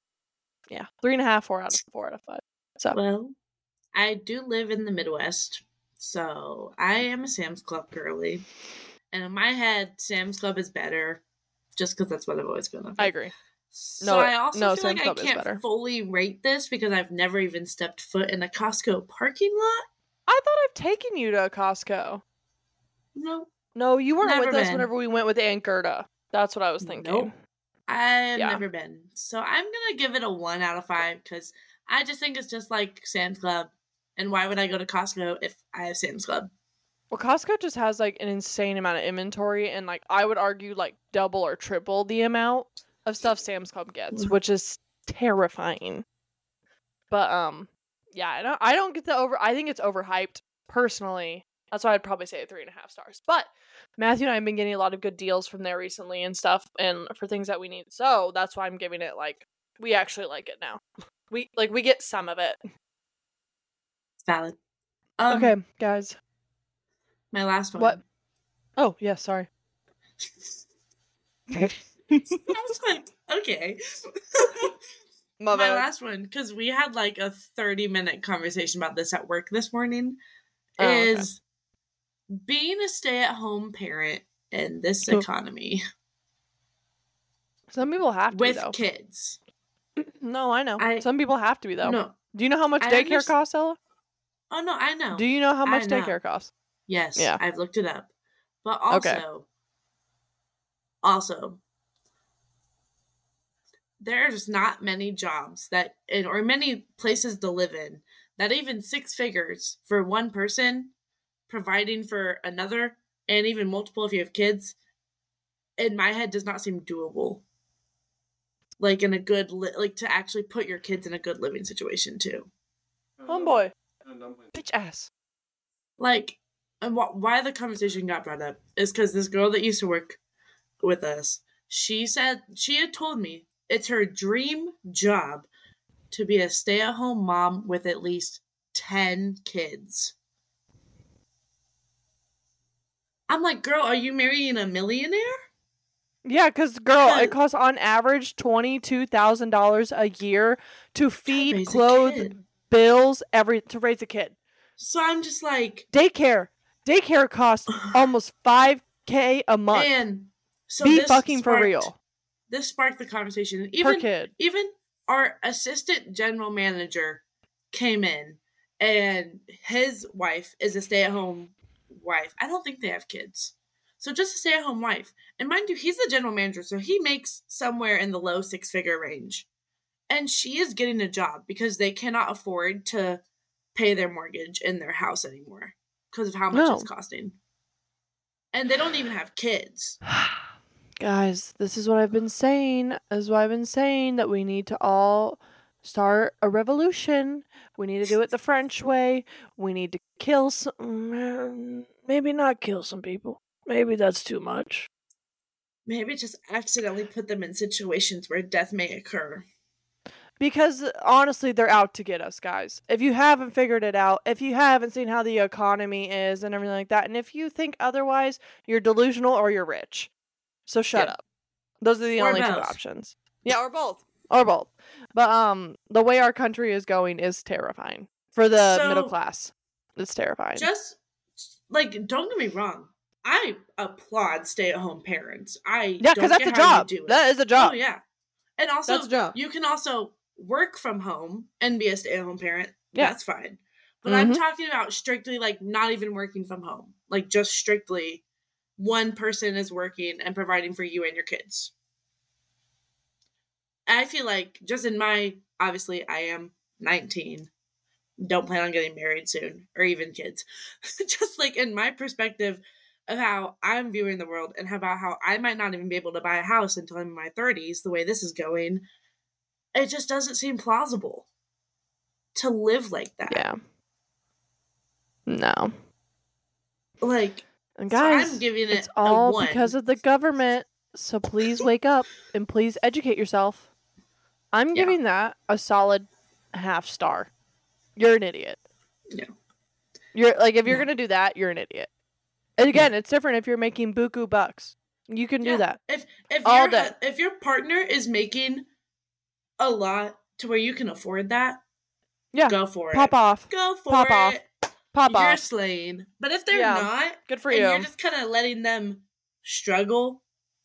Yeah, three and a half, four out of four out of five. So Well, I do live in the Midwest, so I am a Sam's Club girly. And in my head, Sam's Club is better, just because that's what I've always been. I agree. So No, I also no, feel Sam's like Club I can't fully rate this because I've never even stepped foot in a Costco parking lot. I thought I've taken you to Costco. No, No, you weren't Never with us whenever we went with Aunt Gerda. That's what I was thinking. Nope. I've Yeah. never been. So I'm gonna give it a one out of five because I just think it's just like Sam's Club. And why would I go to Costco if I have Sam's Club? Well, Costco just has like an insane amount of inventory, and like I would argue like double or triple the amount of stuff Sam's Club gets, Mhm. which is terrifying. But um, yeah, I don't, I don't get the over. I think it's overhyped personally. That's why I'd probably say three and a half stars. But Matthew and I have been getting a lot of good deals from there recently and stuff, and for things that we need. So that's why I'm giving it like we actually like it now. We like we get some of it. It's valid. Um, okay, guys. My last one. What? Oh yeah, sorry. I was like, okay. My My last one, because we had like a 30 minute conversation about this at work this morning, Oh, okay. is being a stay at home parent in this economy Some people have to with be kids. No, I know. I- Some people have to be though. No. Do you know how much I daycare costs, Ella? Oh, no, I know. Do you know how much daycare costs? Yes, Yeah. I've looked it up. But also, Okay. also, there's not many jobs that, or many places to live in, that even six figures for one person, providing for another, and even multiple if you have kids, in my head does not seem doable. Like in a good, li- like to actually put your kids in a good living situation too. Oh, Homeboy. Oh, Bitch ass. like and wh- why the conversation got brought up is because this girl that used to work with us she said she had told me it's her dream job to be a stay-at-home mom with at least 10 kids. I'm like girl are you marrying a millionaire? Yeah, because girl, it costs on average twenty two thousand dollars a year to feed, clothe, bills, every to raise a kid. so i'm just like Daycare, daycare costs almost five k a month. man so Be this fucking for sparked- real. This sparked the conversation. Per even kid. even our assistant general manager came in and his wife is a stay-at-home wife. I don't think they have kids. So just a stay-at-home wife. And mind you he's the general manager so he makes somewhere in the low six-figure range. And she is getting a job because they cannot afford to pay their mortgage in their house anymore because of how much No. it's costing and they don't even have kids Guys, this is what I've been saying. This is what I've been saying that we need to all start a revolution. We need to do it the French way. We need to kill some. Maybe not kill some people. Maybe that's too much. maybe just accidentally put them in situations where death may occur Because honestly, they're out to get us, guys. If you haven't figured it out, if you haven't seen how the economy is and everything like that, and if you think otherwise, you're delusional or you're rich. So shut Yep. up. Those are the Or only two options. Yeah, or both. or both. But um, the way our country is going is terrifying for the middle class. It's terrifying. Just like, don't get me wrong. I applaud stay-at-home parents. I yeah, because that's a get how you job. That is a job. Oh yeah, and also That's a job. you can also work from home and be a stay-at-home parent. Yeah. That's fine. But I'm Mhm. talking about strictly like not even working from home. Like just strictly one person is working and providing for you and your kids. I feel like just in my obviously I am 19. Don't plan on getting married soon or even kids. just like in my perspective of how I'm viewing the world and about how I might not even be able to buy a house until I'm in my 30s, the way this is going, it just doesn't seem plausible to live like that. Yeah. No. Like, And so guys, I'm giving it it's all one. because of the government. So please wake up and please educate yourself. I'm Yeah. giving that a solid half star. You're an idiot. Yeah. You're like if you're Yeah. gonna do that, you're an idiot. And again, it's different if you're making buku bucks. You can Yeah. do that. if if all your day. if your partner is making a lot to where you can afford that, Yeah. go for Pop it. Pop off. Go for it. Pop it. off. Pop you're off. slaying. But if they're Yeah. not, Good for and you. you're just kind of letting them struggle,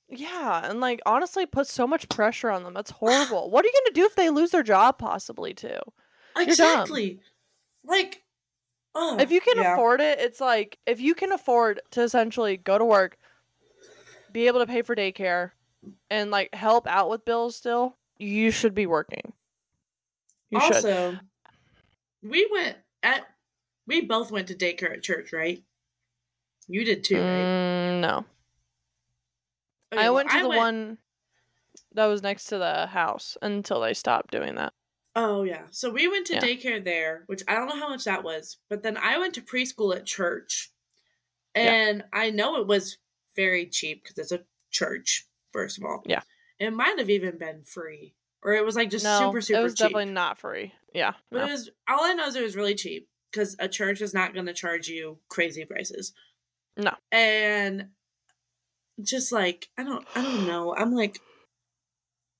Yeah, and like honestly put so much pressure on them. That's horrible. what are you gonna do if they lose their job possibly too? exactly. Like, oh, if you can yeah. afford it, it's like if you can afford to essentially go to work, be able to pay for daycare, and like help out with bills still, you should be working. You should. also, we went at we both went to daycare at church, right? You did too, right? Mm, no. Okay, I well, went to the one that was next to the house until they stopped doing that. Oh yeah. So we went to Yeah. daycare there, which I don't know how much that was, but then I went to preschool at church. Yeah. And I know it was very cheap because it's a church, first of all. Yeah. It might have even been free. Or it was like just no, super, super it was cheap. definitely not free. Yeah. But no. it was all I know is it was really cheap because a church is not gonna charge you crazy prices. No. And just like I don't I don't know. I'm like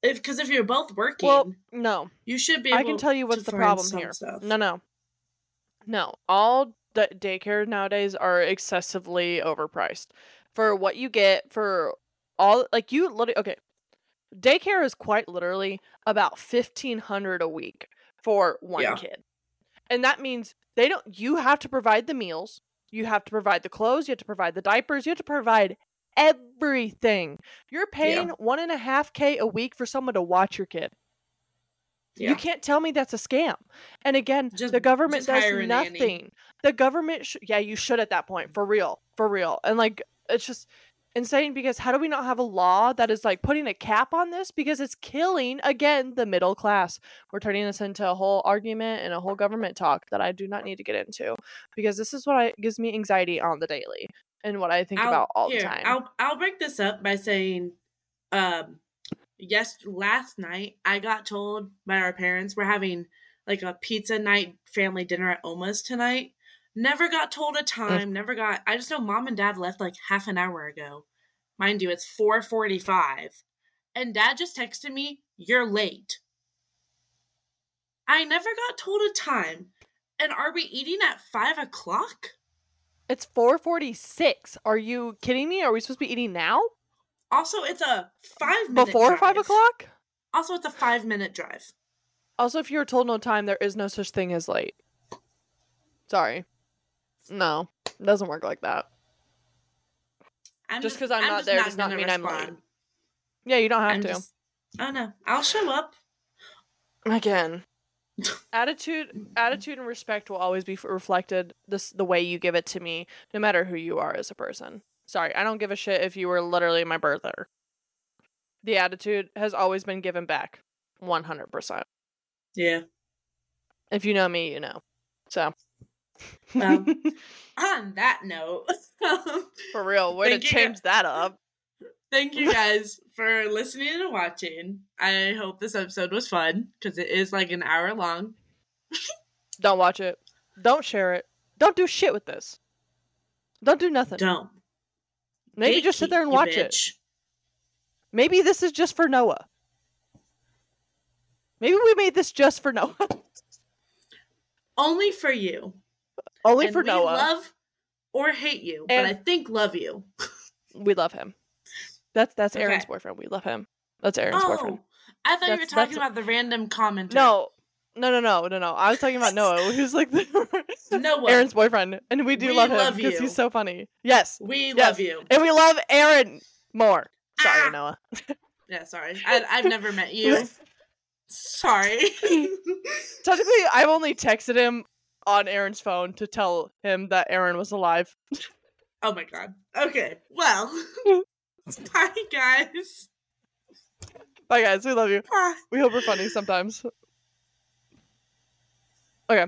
if because if you're both working, Well, no. you should be able I can tell you what's the problem here. stuff. No, no, no. All the daycare nowadays are excessively overpriced for what you get for all. Like you literally, okay. Daycare is quite literally about fifteen hundred a week for one Yeah. kid, and that means they don't. You have to provide the meals. You have to provide the clothes. You have to provide the diapers. You have to provide everything. You're paying one and a half k a week for someone to watch your kid. Yeah. You can't tell me that's a scam. And again, Just- the government does nothing. The government, sh- yeah, you should at that point, for real, for real. And like, it's just insane because how do we not have a law that is like putting a cap on this? Because it's killing again the middle class. We're turning this into a whole argument and a whole government talk that I do not need to get into because this is what I, gives me anxiety on the daily and what I think I'll- about all here, the time. I'll I'll break this up by saying, um, yes, last night I got told by our parents we're having like a pizza night family dinner at Oma's tonight. Never got told a time. Never got. I just know mom and dad left like half an hour ago. Mind you, it's four forty-five, and dad just texted me, "You're late." I never got told a time. And are we eating at five o'clock? it's 446. Are you kidding me? Are we supposed to be eating now? Also, it's a five minute Before 5 o'clock? Also, it's a five minute drive. Also, if you were told no time, there is no such thing as late. Sorry. No, it doesn't work like that. I'm Just 'cause I'm not there does not mean I'm late. Yeah, you don't have I'm to. just- I don't know. I'll show up. Again, attitude, attitude, and respect will always be reflected this the way you give it to me, no matter who you are as a person. Sorry, I don't give a shit if you were literally my birther. The attitude has always been given back, one hundred percent. Yeah. If you know me, you know. So, Well, um, On that note, um, for real, way to Thank you, change that up. thank you guys for listening and watching. I hope this episode was fun because it is like an hour long. Don't watch it. Don't share it. Don't do shit with this. Don't do nothing. Don't. Maybe just sit there and watch it. Maybe this is just for Noah. Maybe we made this just for Noah. Only for you. Only And for we Noah. love or hate you, And- but I think love you. we love him. That's that's Aaron's Okay. boyfriend. We love him. That's Aaron's boyfriend. Oh, I thought you were talking about the random commenter. No, no, no, no, no, no. I was talking about Noah, who's like the Noah. Aaron's boyfriend, and we do We love him because he's so funny. Yes, we Yes. love you. and we love Aaron more. Sorry, Ah! Noah. Yeah, sorry. I, I've never met you. Sorry. Technically, I've only texted him on Aaron's phone to tell him that Aaron was alive. oh my god. Okay. Well. Bye, guys. Bye, guys. We love you. Bye. We hope we're funny sometimes. Okay.